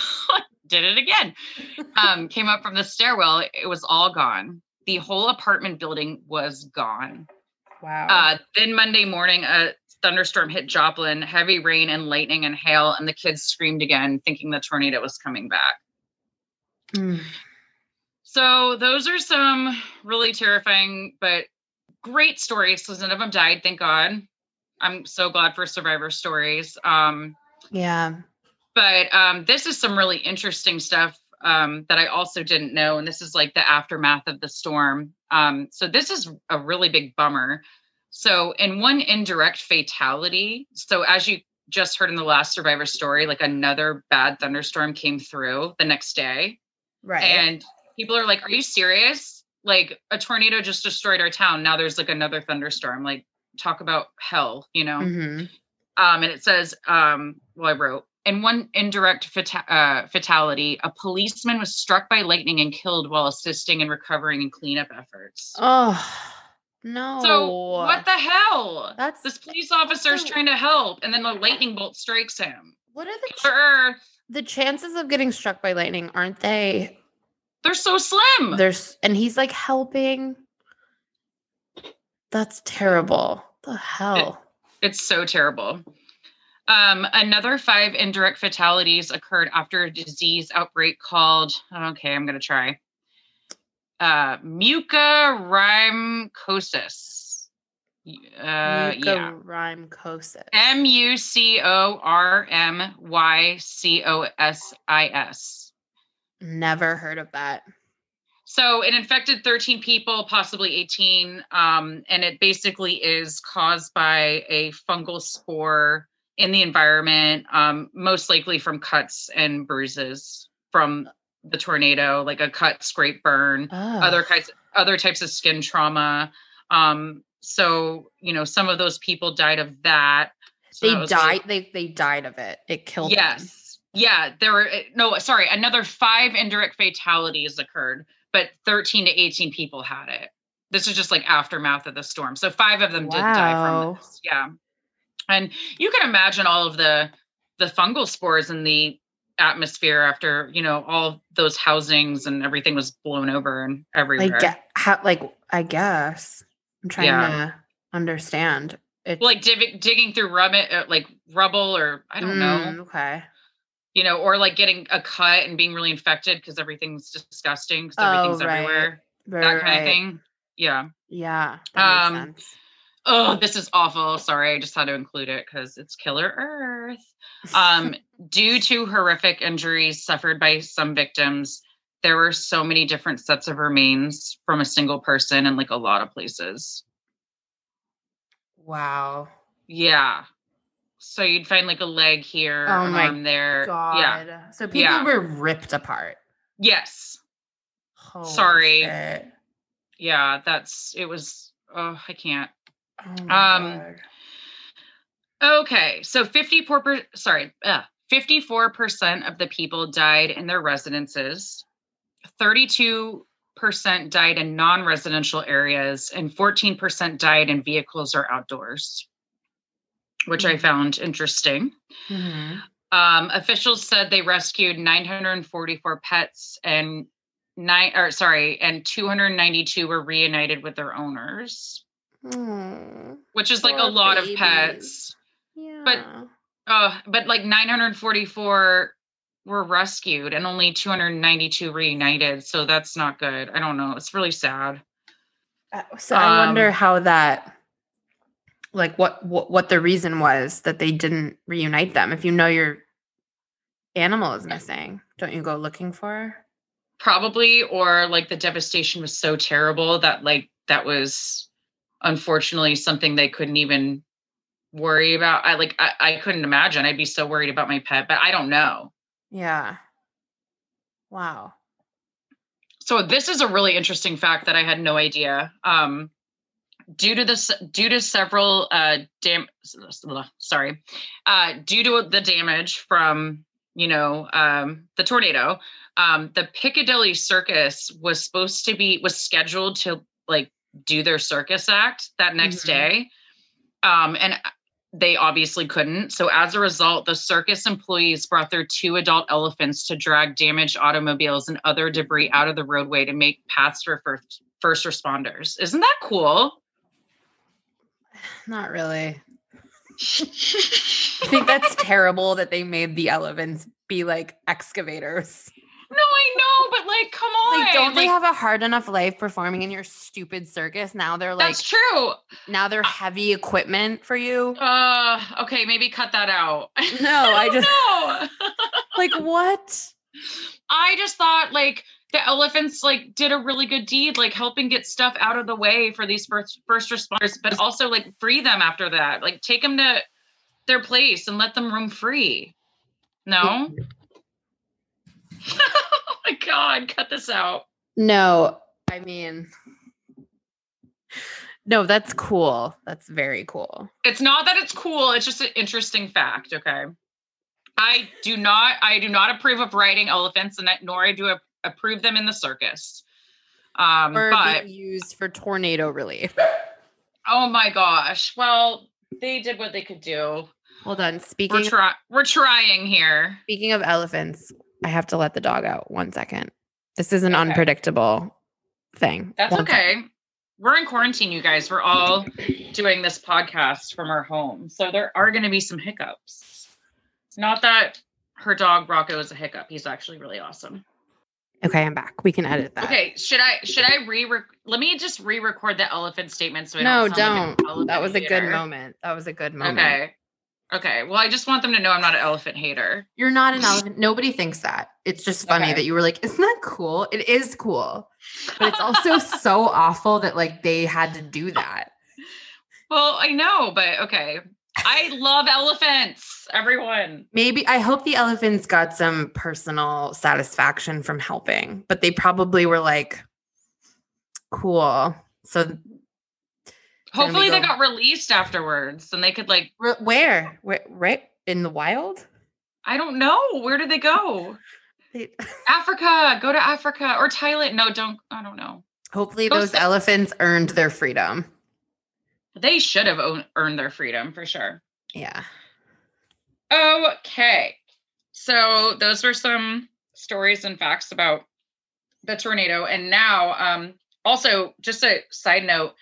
did it again. Um, came up from the stairwell. It was all gone. The whole apartment building was gone. Wow. Uh, then Monday morning, a thunderstorm hit Joplin, heavy rain and lightning and hail, and the kids screamed again, thinking the tornado was coming back. Mm. So those are some really terrifying but great stories. So none of them died, thank God. I'm so glad for survivor stories. Um, Yeah. but um, this is some really interesting stuff um, that I also didn't know, and this is like the aftermath of the storm. Um, so this is a really big bummer. So in one indirect fatality, so as you just heard in the last survivor story, like another bad thunderstorm came through the next day, Right. and people are like, "Are you serious? Like a tornado just destroyed our town. Now there's like another thunderstorm. Like talk about hell, you know?" Mhm. um, and it says, um, well, I wrote, in one indirect fata- uh, fatality, a policeman was struck by lightning and killed while assisting in recovering and cleanup efforts. Oh no. So what the hell? That's This police officer is trying to help, and then the lightning bolt strikes him. what are the ch- the chances of getting struck by lightning? Aren't they? they're so slim. There's and he's like helping. That's terrible. The hell. It's so terrible. Um, another five indirect fatalities occurred after a disease outbreak called, okay, I'm going to try, uh, mucormycosis. Uh, yeah. Mucormycosis. M U C O R M Y C O S I S. Never heard of that. So it infected 13 people, possibly 18. Um, and it basically is caused by a fungal spore in the environment, um, most likely from cuts and bruises from the tornado, like a cut, scrape, burn, Oh. other kinds, other types of skin trauma. Um, so you know, some of those people died of that. So they that died. They they died of it. It killed them. Yes. Yeah, there were no, sorry, another five indirect fatalities occurred, but 13 to 18 people had it. This is just like aftermath of the storm. So five of them did die from this. Yeah. And you can imagine all of the the fungal spores in the atmosphere after, you know, all those housings and everything was blown over and everywhere. Like how like I guess I'm trying Yeah. to understand. It's like dig- digging through rub- uh, like rubble or I don't know. Mm, Okay. you know, or like getting a cut and being really infected because everything's disgusting because Oh, everything's right. everywhere. Right, That kind right. of thing. Yeah. Yeah. That Um, makes sense. Oh, this is awful. Sorry, I just had to include it because it's Killer Earth. Um, <laughs> due to horrific injuries suffered by some victims, there were so many different sets of remains from a single person in like a lot of places. Wow. Yeah. So you'd find like a leg here, Oh my arm there. God. Yeah. So people Yeah. were ripped apart. Yes. Holy Sorry. shit. Yeah. That's it was oh, I can't. Oh Um, Okay, so 54 per, sorry, uh, 54% of the people died in their residences. 32% died in non-residential areas and 14% died in vehicles or outdoors, which I Mhm. found interesting. Mhm. Um, officials said they rescued 944 pets and nine or sorry, and 292 were reunited with their owners, Mm. which is like a Poor lot of pets. Yeah. Oh, but like 944 were rescued and only 292 reunited. So that's not good. I don't know. It's really sad. Uh, So I wonder Um, how that, like, what, what what the reason was that they didn't reunite them. If you know your animal is missing, don't you go looking for her? Probably, or like the devastation was so terrible that like that was unfortunately something they couldn't even worry about. I like I, I couldn't imagine. I'd be so worried about my pet, but I don't know. Yeah. Wow. So this is a really interesting fact that I had no idea. Um, due to this, due to several uh, dam, sorry, uh, due to the damage from you know um, the tornado, um, the Piccadilly Circus was supposed to be was scheduled to like do their circus act that next Mhm. day, um, and they obviously couldn't. So as a result, the circus employees brought their two adult elephants to drag damaged automobiles and other debris out of the roadway to make paths for first first responders. Isn't that cool? <sighs> Not really. <laughs> I think that's terrible that they made the elephants be like excavators. No, I know, but like, come on. Like, don't they Like, have a hard enough life performing in your stupid circus? Now they're like, that's true. now they're heavy equipment for you. Uh, okay, maybe cut that out. <laughs> No, I just know. like what? I just thought like the elephants like did a really good deed, like helping get stuff out of the way for these first first responders, but also like free them after that. Like take them to their place and let them roam free. No. <laughs> oh my god, cut this out. No, I mean, no, that's cool. That's very cool. It's not that it's cool, it's just an interesting fact, okay? I do not I do not approve of riding elephants and that nor I do ap- approve them in the circus. Um Or but being used for tornado relief. oh my gosh. Well, they did what they could do. Hold on. We're Speaking trying we're trying here. speaking of elephants, I have to let the dog out. One second. This is an Okay. unpredictable thing. That's One okay. We're in quarantine, you guys. We're all doing this podcast from our home. So there are going to be some hiccups. It's Not that her dog Rocco is a hiccup. He's actually really awesome. Okay, I'm back. We can edit that. Okay, should I should I re let me just re-record the elephant statement so I no, don't like don't. elephant that was a good moment. That was a good moment. Okay. Okay. Well, I just want them to know I'm not an elephant hater. You're not an elephant. Nobody thinks that. It's just funny Okay. that you were like, isn't that cool? It is cool. But it's also <laughs> so awful that like they had to do that. Well, I know, but okay. I love elephants, everyone. Maybe I hope the elephants got some personal satisfaction from helping, but they probably were like, cool. So Hopefully they got released afterwards and they could like wh- where? Where right in the wild? I don't know. Where did they go? <laughs> They- Africa. Go to Africa or Thailand. No, don't. I don't know. Hopefully Go those sta- elephants earned their freedom. They should have own, earned their freedom for sure. Yeah. Okay. So those were some stories and facts about the tornado. And now, um, also, just a side note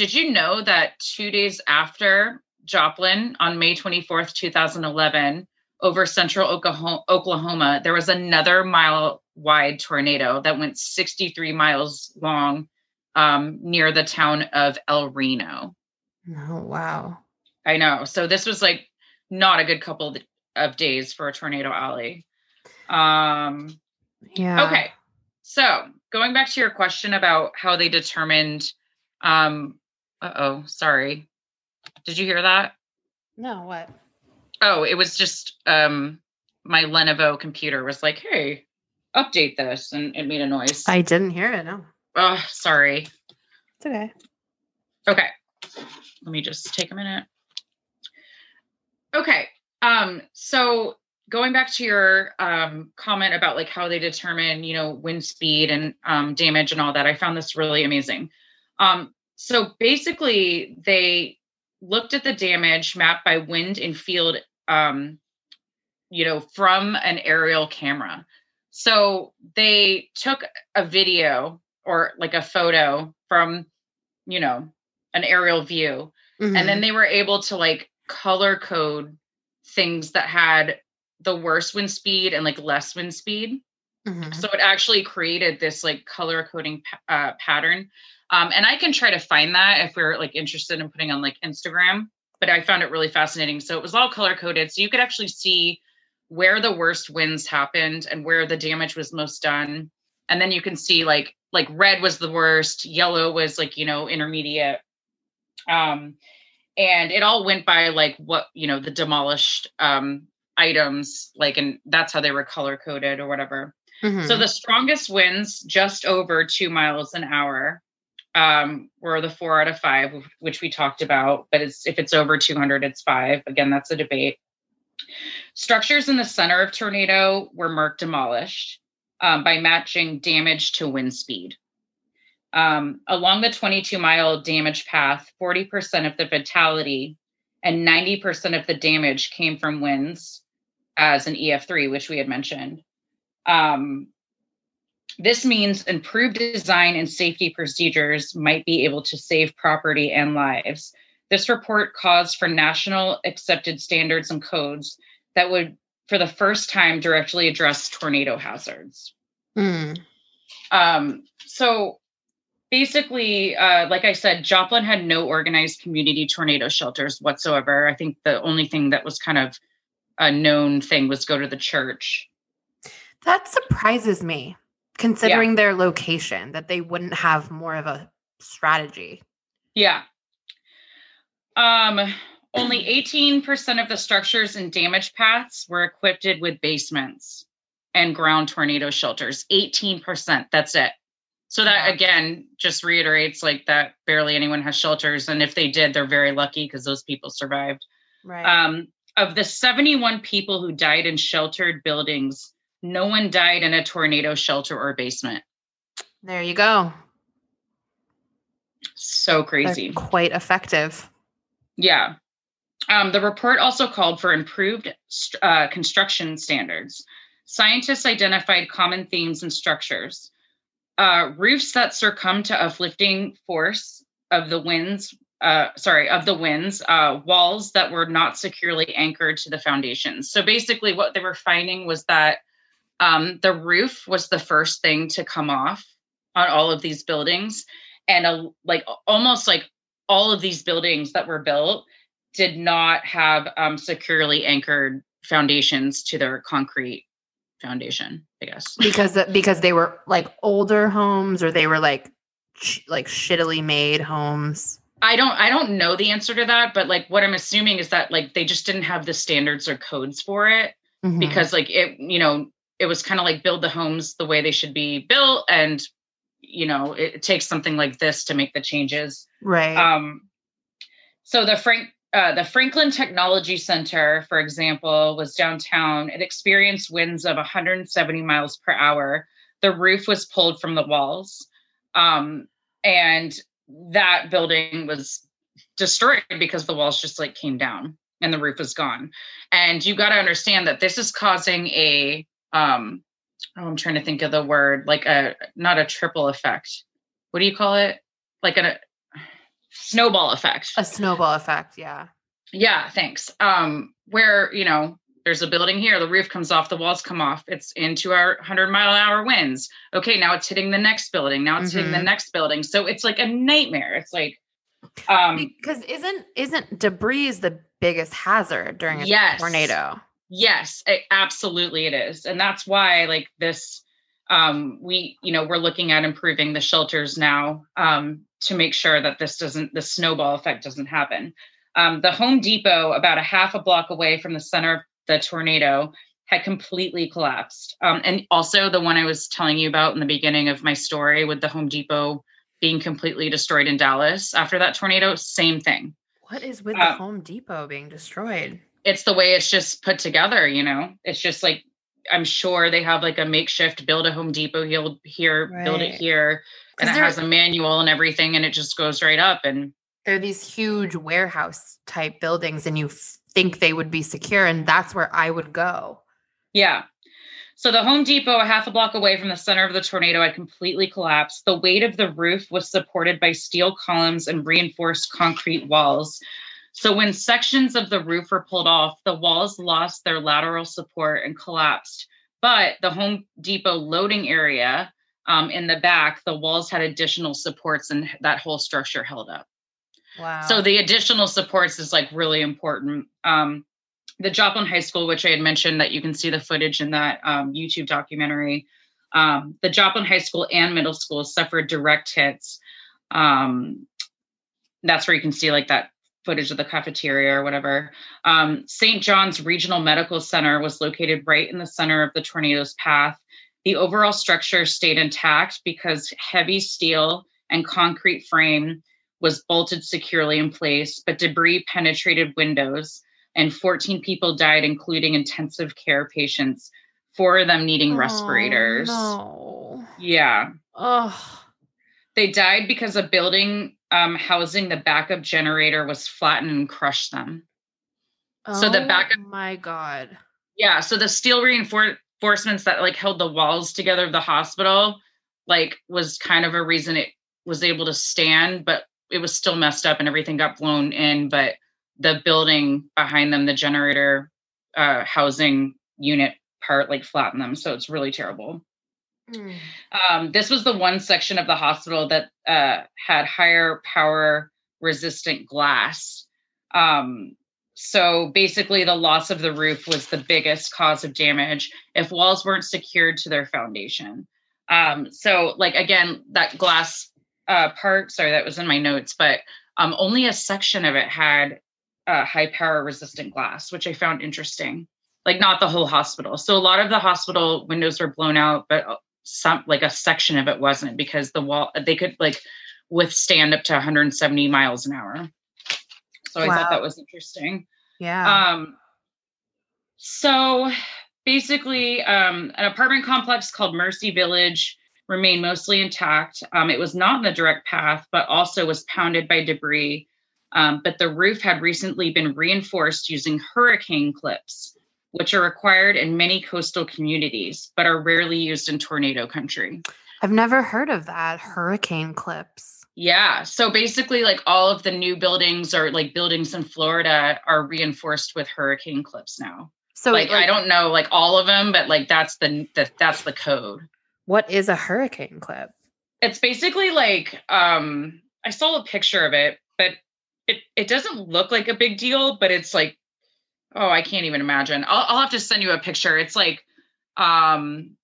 did you know that two days after Joplin on May 24th, 2011, over central Oklahoma, Oklahoma, there was another mile wide tornado that went 63 miles long um, near the town of El Reno. Oh wow. I know. So this was like not a good couple of- of days for a tornado alley. Um, Yeah. okay. So going back to your question about how they determined, um, uh oh, sorry. Did you hear that? No, what? Oh, it was just um my Lenovo computer was like, hey, update this, and it made a noise. I didn't hear it. No. oh, sorry. It's okay. Okay. Let me just take a minute. Okay. Um, so going back to your um comment about like how they determine, you know, wind speed and um damage and all that, I found this really amazing. Um, so basically they looked at the damage mapped by wind and field um, you know, from an aerial camera. So they took a video or like a photo from, you know, an aerial view and Mm-hmm. then they were able to like color code things that had the worst wind speed and like less wind speed Mhm. so it actually created this like color coding uh, pattern um, and i can try to find that if we're like interested in putting on like instagram but i found it really fascinating. So it was all color coded so you could actually see where the worst winds happened and where the damage was most done. And then you can see like like red was the worst yellow was like you know intermediate. Um and it all went by like what you know the demolished um items like and that's how they were color coded or whatever. So Mhm. the strongest winds, just over two miles an hour, um, were the four out of five, which we talked about. But it's if it's over 200, it's five. Again, that's a debate. Structures in the center of tornado were marked demolished um, by matching damage to wind speed. Um, along the 22 mile damage path, 40% of the fatality and 90% of the damage came from winds as an EF3, which we had mentioned. Um, this means improved design and safety procedures might be able to save property and lives. This report calls for national accepted standards and codes that would, for the first time, directly address tornado hazards. Mm. Um, so basically, uh, like I said, Joplin had no organized community tornado shelters whatsoever. I think the only thing that was kind of a known thing was go to the church. That surprises me, considering their location, that they wouldn't have more of a strategy. Yeah. Um, only <clears throat> 18% of the structures and damage paths were equipped with basements and ground tornado shelters. 18%. That's it. So that again just reiterates like that barely anyone has shelters. And if they did, they're very lucky because those people survived. Right. Um, of the 71 people who died in sheltered buildings, no one died in a tornado shelter or basement. there you go. So They're crazy. quite effective. Yeah. Um, the report also called for improved uh, construction standards. Scientists identified common themes and structures. Uh, roofs that succumb to uplifting force of the winds, uh, sorry, of the winds, uh, walls that were not securely anchored to the foundations. So basically, what they were finding was that um, the roof was the first thing to come off on all of these buildings, and a, like almost like all of these buildings that were built did not have um, securely anchored foundations to their concrete foundation i guess <laughs> because because they were like older homes or they were like sh- like shittily made homes. i don't i don't know the answer to that but like what i'm assuming is that like they just didn't have the standards or codes for it Mhm. because like it you know it was kind of like build the homes the way they should be built and you know it, it takes something like this to make the changes right. Um, so the Frank uh, the Franklin Technology Center, for example, was downtown. It experienced winds of 170 miles per hour. The roof was pulled from the walls, um, and that building was destroyed because the walls just like came down and the roof was gone. And you got to understand that this is causing a um, oh, I'm trying to think of the word like a not a triple effect. What do you call it? Like a snowball effect. a snowball effect. Yeah. Yeah, thanks. Um, where, you know, there's a building here, the roof comes off, the walls come off. It's into our 100 mile an hour winds. Okay, now it's hitting the next building. Now it's hitting the Mhm. next building. So it's like a nightmare. It's like, um, Because isn't isn't debris is the biggest hazard during a Yes. tornado? Yes, it, absolutely it is. And that's why like this um we you know we're looking at improving the shelters now um to make sure that this doesn't the snowball effect doesn't happen. Um the Home Depot about a half a block away from the center of the tornado had completely collapsed. Um and also the one I was telling you about in the beginning of my story with the Home Depot being completely destroyed in Dallas after that tornado, same thing What is with the Um, Home Depot being destroyed? It's the way it's just put together, you know. It's just like I'm sure they have like a makeshift build a Home Depot he'll here, build it Right. here, and it has a manual and everything, and it just goes right up. And They're these huge warehouse type buildings, and you f- think they would be secure, and that's where I would go. yeah. So the Home Depot, a half a block away from the center of the tornado, had completely collapsed. The weight of the roof was supported by steel columns and reinforced concrete walls. So when sections of the roof were pulled off, the walls lost their lateral support and collapsed. But the Home Depot loading area um, in the back, the walls had additional supports and that whole structure held up. Wow. So the additional supports is like really important. Um, the Joplin High School, which I had mentioned that you can see the footage in that um, YouTube documentary, um, the Joplin High School and middle school suffered direct hits. Um, that's where you can see like that footage of the cafeteria or whatever. Um, St. John's Regional Medical Center was located right in the center of the tornado's path. The overall structure stayed intact because heavy steel and concrete frame was bolted securely in place, but debris penetrated windows, and 14 people died, including intensive care patients, four of them needing respirators. Oh, No. Yeah. Oh. They died because a building um, housing the backup generator was flattened and crushed them. So the Oh backup- My God. Yeah. So the steel reinforcements that like held the walls together of the hospital, like, was kind of a reason it was able to stand, but it was still messed up and everything got blown in. But the building behind them, the generator uh, housing unit part, like flattened them. So it's really terrible. Mm. Um, this was the one section of the hospital that uh, had higher power resistant glass. Um, so basically, the loss of the roof was the biggest cause of damage if walls weren't secured to their foundation. Um, so, like, again, that glass uh, part, sorry, that was in my notes, but um, only a section of it had uh, high power resistant glass, which I found interesting. Like, not the whole hospital. So, a lot of the hospital windows were blown out, but uh, some like a section of it wasn't because the wall they could like withstand up to 170 miles an hour. So I thought that was interesting. Yeah. Um, so basically, um, an apartment complex called Mercy Village remained mostly intact. Um, it was not in the direct path, but also was pounded by debris. Um, but the roof had recently been reinforced using hurricane clips, which are required in many coastal communities, but are rarely used in tornado country. I've never heard of that. Hurricane clips. Yeah. So basically, like all of the new buildings or like buildings in Florida are reinforced with hurricane clips now. So, like, I don't know like all of them, but like that's the, the that's the code. What is a hurricane clip? It's basically like um I saw a picture of it, but it it doesn't look like a big deal, but it's like oh, I can't even imagine. I'll I'll have to send you a picture. It's like um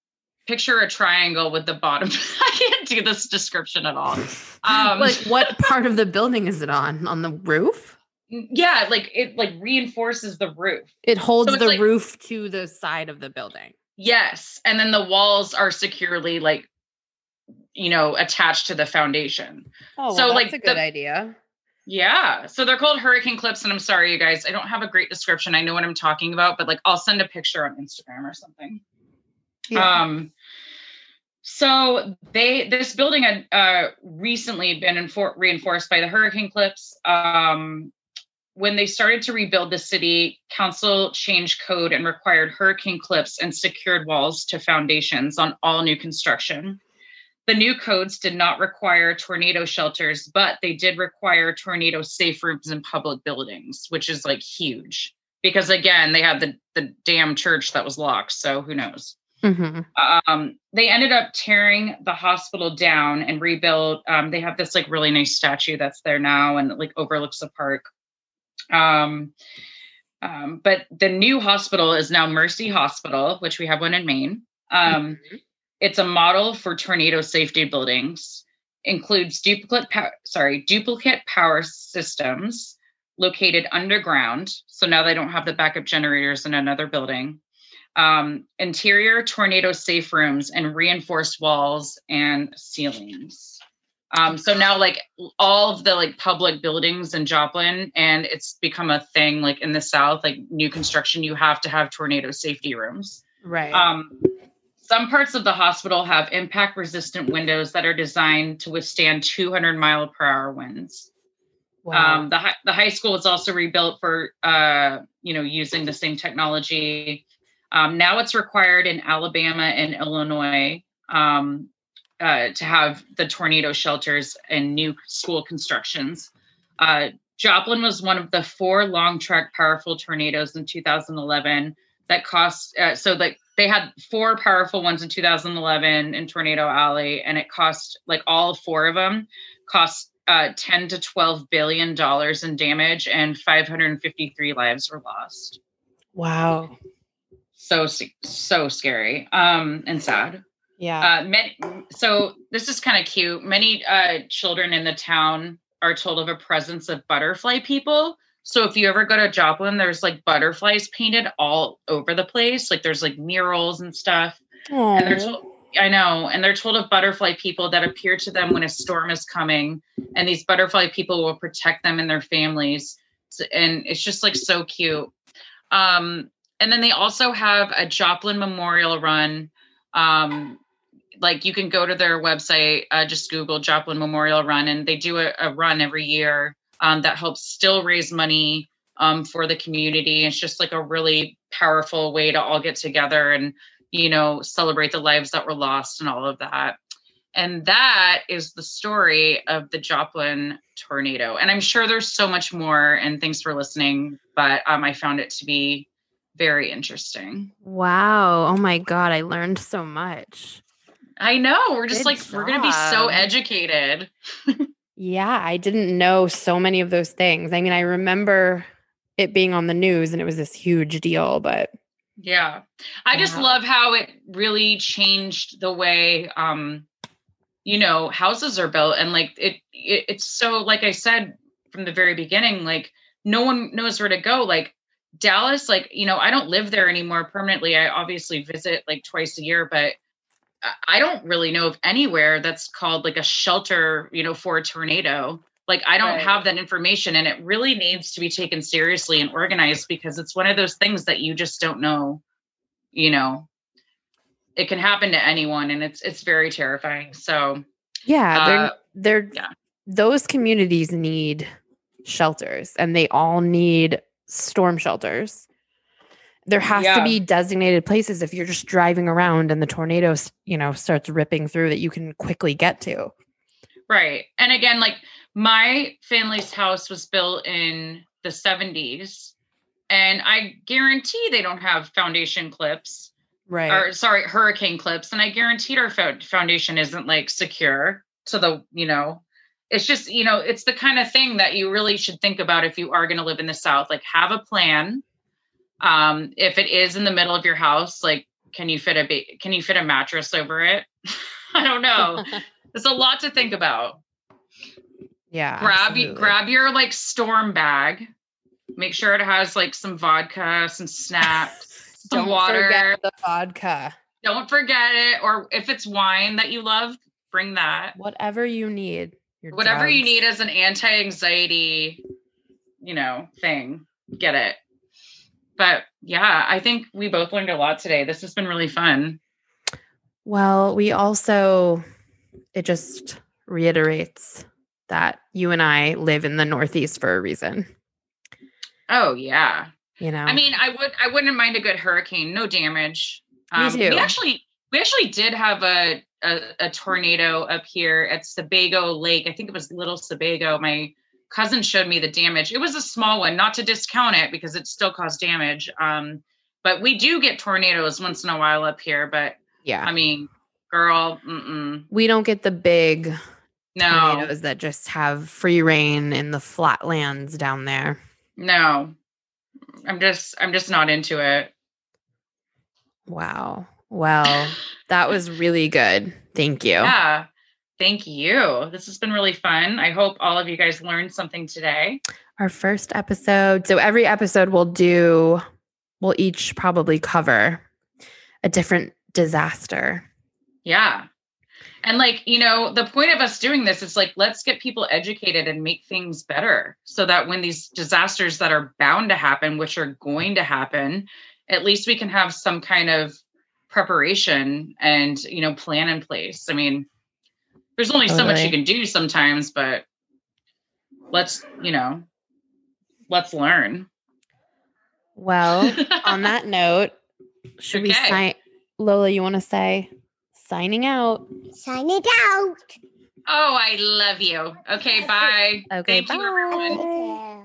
picture a triangle with the bottom. <laughs> I can't do this description at all. Um like, what part of the building is it on? On the roof? yeah, like it like reinforces the roof. It holds it's the like- roof to the side of the building. Yes, and then the walls are securely like you know attached to the foundation. Oh, So, well, like, that's a good the- idea. Yeah. So they're called hurricane clips. And I'm sorry, you guys, I don't have a great description. I know what I'm talking about, but like I'll send a picture on Instagram or something. Yeah. Um so they this building had uh recently been infor- reinforced by the hurricane clips. Um when they started to rebuild the city, council changed code and required hurricane clips and secured walls to foundations on all new construction. The new codes did not require tornado shelters, but they did require tornado safe rooms in public buildings, which is like huge. because again, they had the the damn church that was locked. So who knows? hmm um, they ended up tearing the hospital down and rebuilt. Um, they have this like really nice statue that's there now and like overlooks the park. Um, um, but the new hospital is now Mercy Hospital, which we have one in Maine. Um, It's a model for tornado safety buildings. Includes duplicate power, sorry, duplicate power systems located underground. So now they don't have the backup generators in another building um, interior tornado safe rooms and reinforced walls and ceilings. Um, so now like all of the like public buildings in Joplin and it's become a thing like in the South, like new construction, you have to have tornado safety rooms. Right. Um, some parts of the hospital have impact resistant windows that are designed to withstand 200 mile per hour winds. wow. Um, the, hi- the high school was also rebuilt for, uh, you know, using the same technology. Um, now it's required in Alabama and Illinois um, uh, to have the tornado shelters and new school constructions. Uh, Joplin was one of the four long track powerful tornadoes in 2011 that cost, uh, so like they had four powerful ones in 2011 in Tornado Alley, and it cost like all four of them cost uh, 10 to 12 billion dollars in damage and 553 lives were lost wow. so so scary um and sad Yeah. uh many, so this is kind of cute many uh children in the town are told of a presence of butterfly people so if you ever go to joplin there's like butterflies painted all over the place like there's like murals and stuff and they're told I know, and they're told of butterfly people that appear to them when a storm is coming, and these butterfly people will protect them and their families, S- and it's just like so cute. Um, and then they also have a Joplin Memorial Run. Um, like you can go to their website, uh, just Google Joplin Memorial Run, and they do a, a run every year um, that helps still raise money um, for the community. It's just like a really powerful way to all get together and you know, celebrate the lives that were lost and all of that. And that is the story of the Joplin tornado. And I'm sure there's so much more. And thanks for listening. But um, I found it to be very interesting. Wow. Oh my God. I learned so much. I know. We're just Good like, we're going to be so educated. <laughs> Yeah. I didn't know so many of those things. I mean, I remember it being on the news and it was this huge deal, but Yeah. I just Wow. love how it really changed the way um you know houses are built and like it, it it's so like I said from the very beginning like no one knows where to go like Dallas like you know I don't live there anymore permanently I obviously visit like twice a year but I- don't really know of anywhere that's called like a shelter you know for a tornado like I don't Right. have that information and it really needs to be taken seriously and organized because it's one of those things that you just don't know you know it can happen to anyone and it's it's very terrifying so yeah, Uh, they're they're yeah. those communities need shelters and they all need storm shelters. There has Yeah. to be designated places if you're just driving around and the tornado, you know, starts ripping through that you can quickly get to. right and again like my family's house was built in the 70s and i guarantee they don't have foundation clips Right. or sorry hurricane clips and i guaranteed our fo- foundation isn't like secure to the you know it's just you know it's the kind of thing that you really should think about if you are going to live in the south like have a plan um if it is in the middle of your house like can you fit a ba- can you fit a mattress over it <laughs> i don't know <laughs> there's a lot to think about yeah. grab absolutely. grab your like storm bag make sure it has like some vodka some snacks <laughs> some Don't water forget the vodka. don't forget it or if it's wine that you love bring that Whatever you need. whatever you need as an anti-anxiety you know thing get it but yeah i think we both learned a lot today this has been really fun Well, we also, it just reiterates that you and I live in the Northeast for a reason. oh yeah You know, i mean i would i wouldn't mind a good hurricane no damage Me um, we actually we actually did have a, a a tornado up here at Sebago Lake. I think it was Little Sebago. My cousin showed me the damage. It was a small one, not to discount it because it still caused damage. Um, but we do get tornadoes once in a while up here. But Yeah. I mean, girl, mm-mm, we don't get the big no, tornadoes that just have free reign in the flatlands down there. no. I'm just, I'm just not into it. Wow. Well, that was really good. Thank you. Yeah. Thank you. This has been really fun. I hope all of you guys learned something today. Our first episode. So every episode we'll do, we'll each probably cover a different disaster. Yeah. And like, you know, the point of us doing this is like, let's get people educated and make things better so that when these disasters that are bound to happen, which are going to happen, at least we can have some kind of preparation and, you know, plan in place. I mean, there's only so much you can do sometimes, but let's, you know, let's learn. Well, <laughs> on that note, should we sign? Lola, you want to say signing out? Sign it out. Oh, I love you. Okay, bye. Okay, Thank you, everyone. Okay.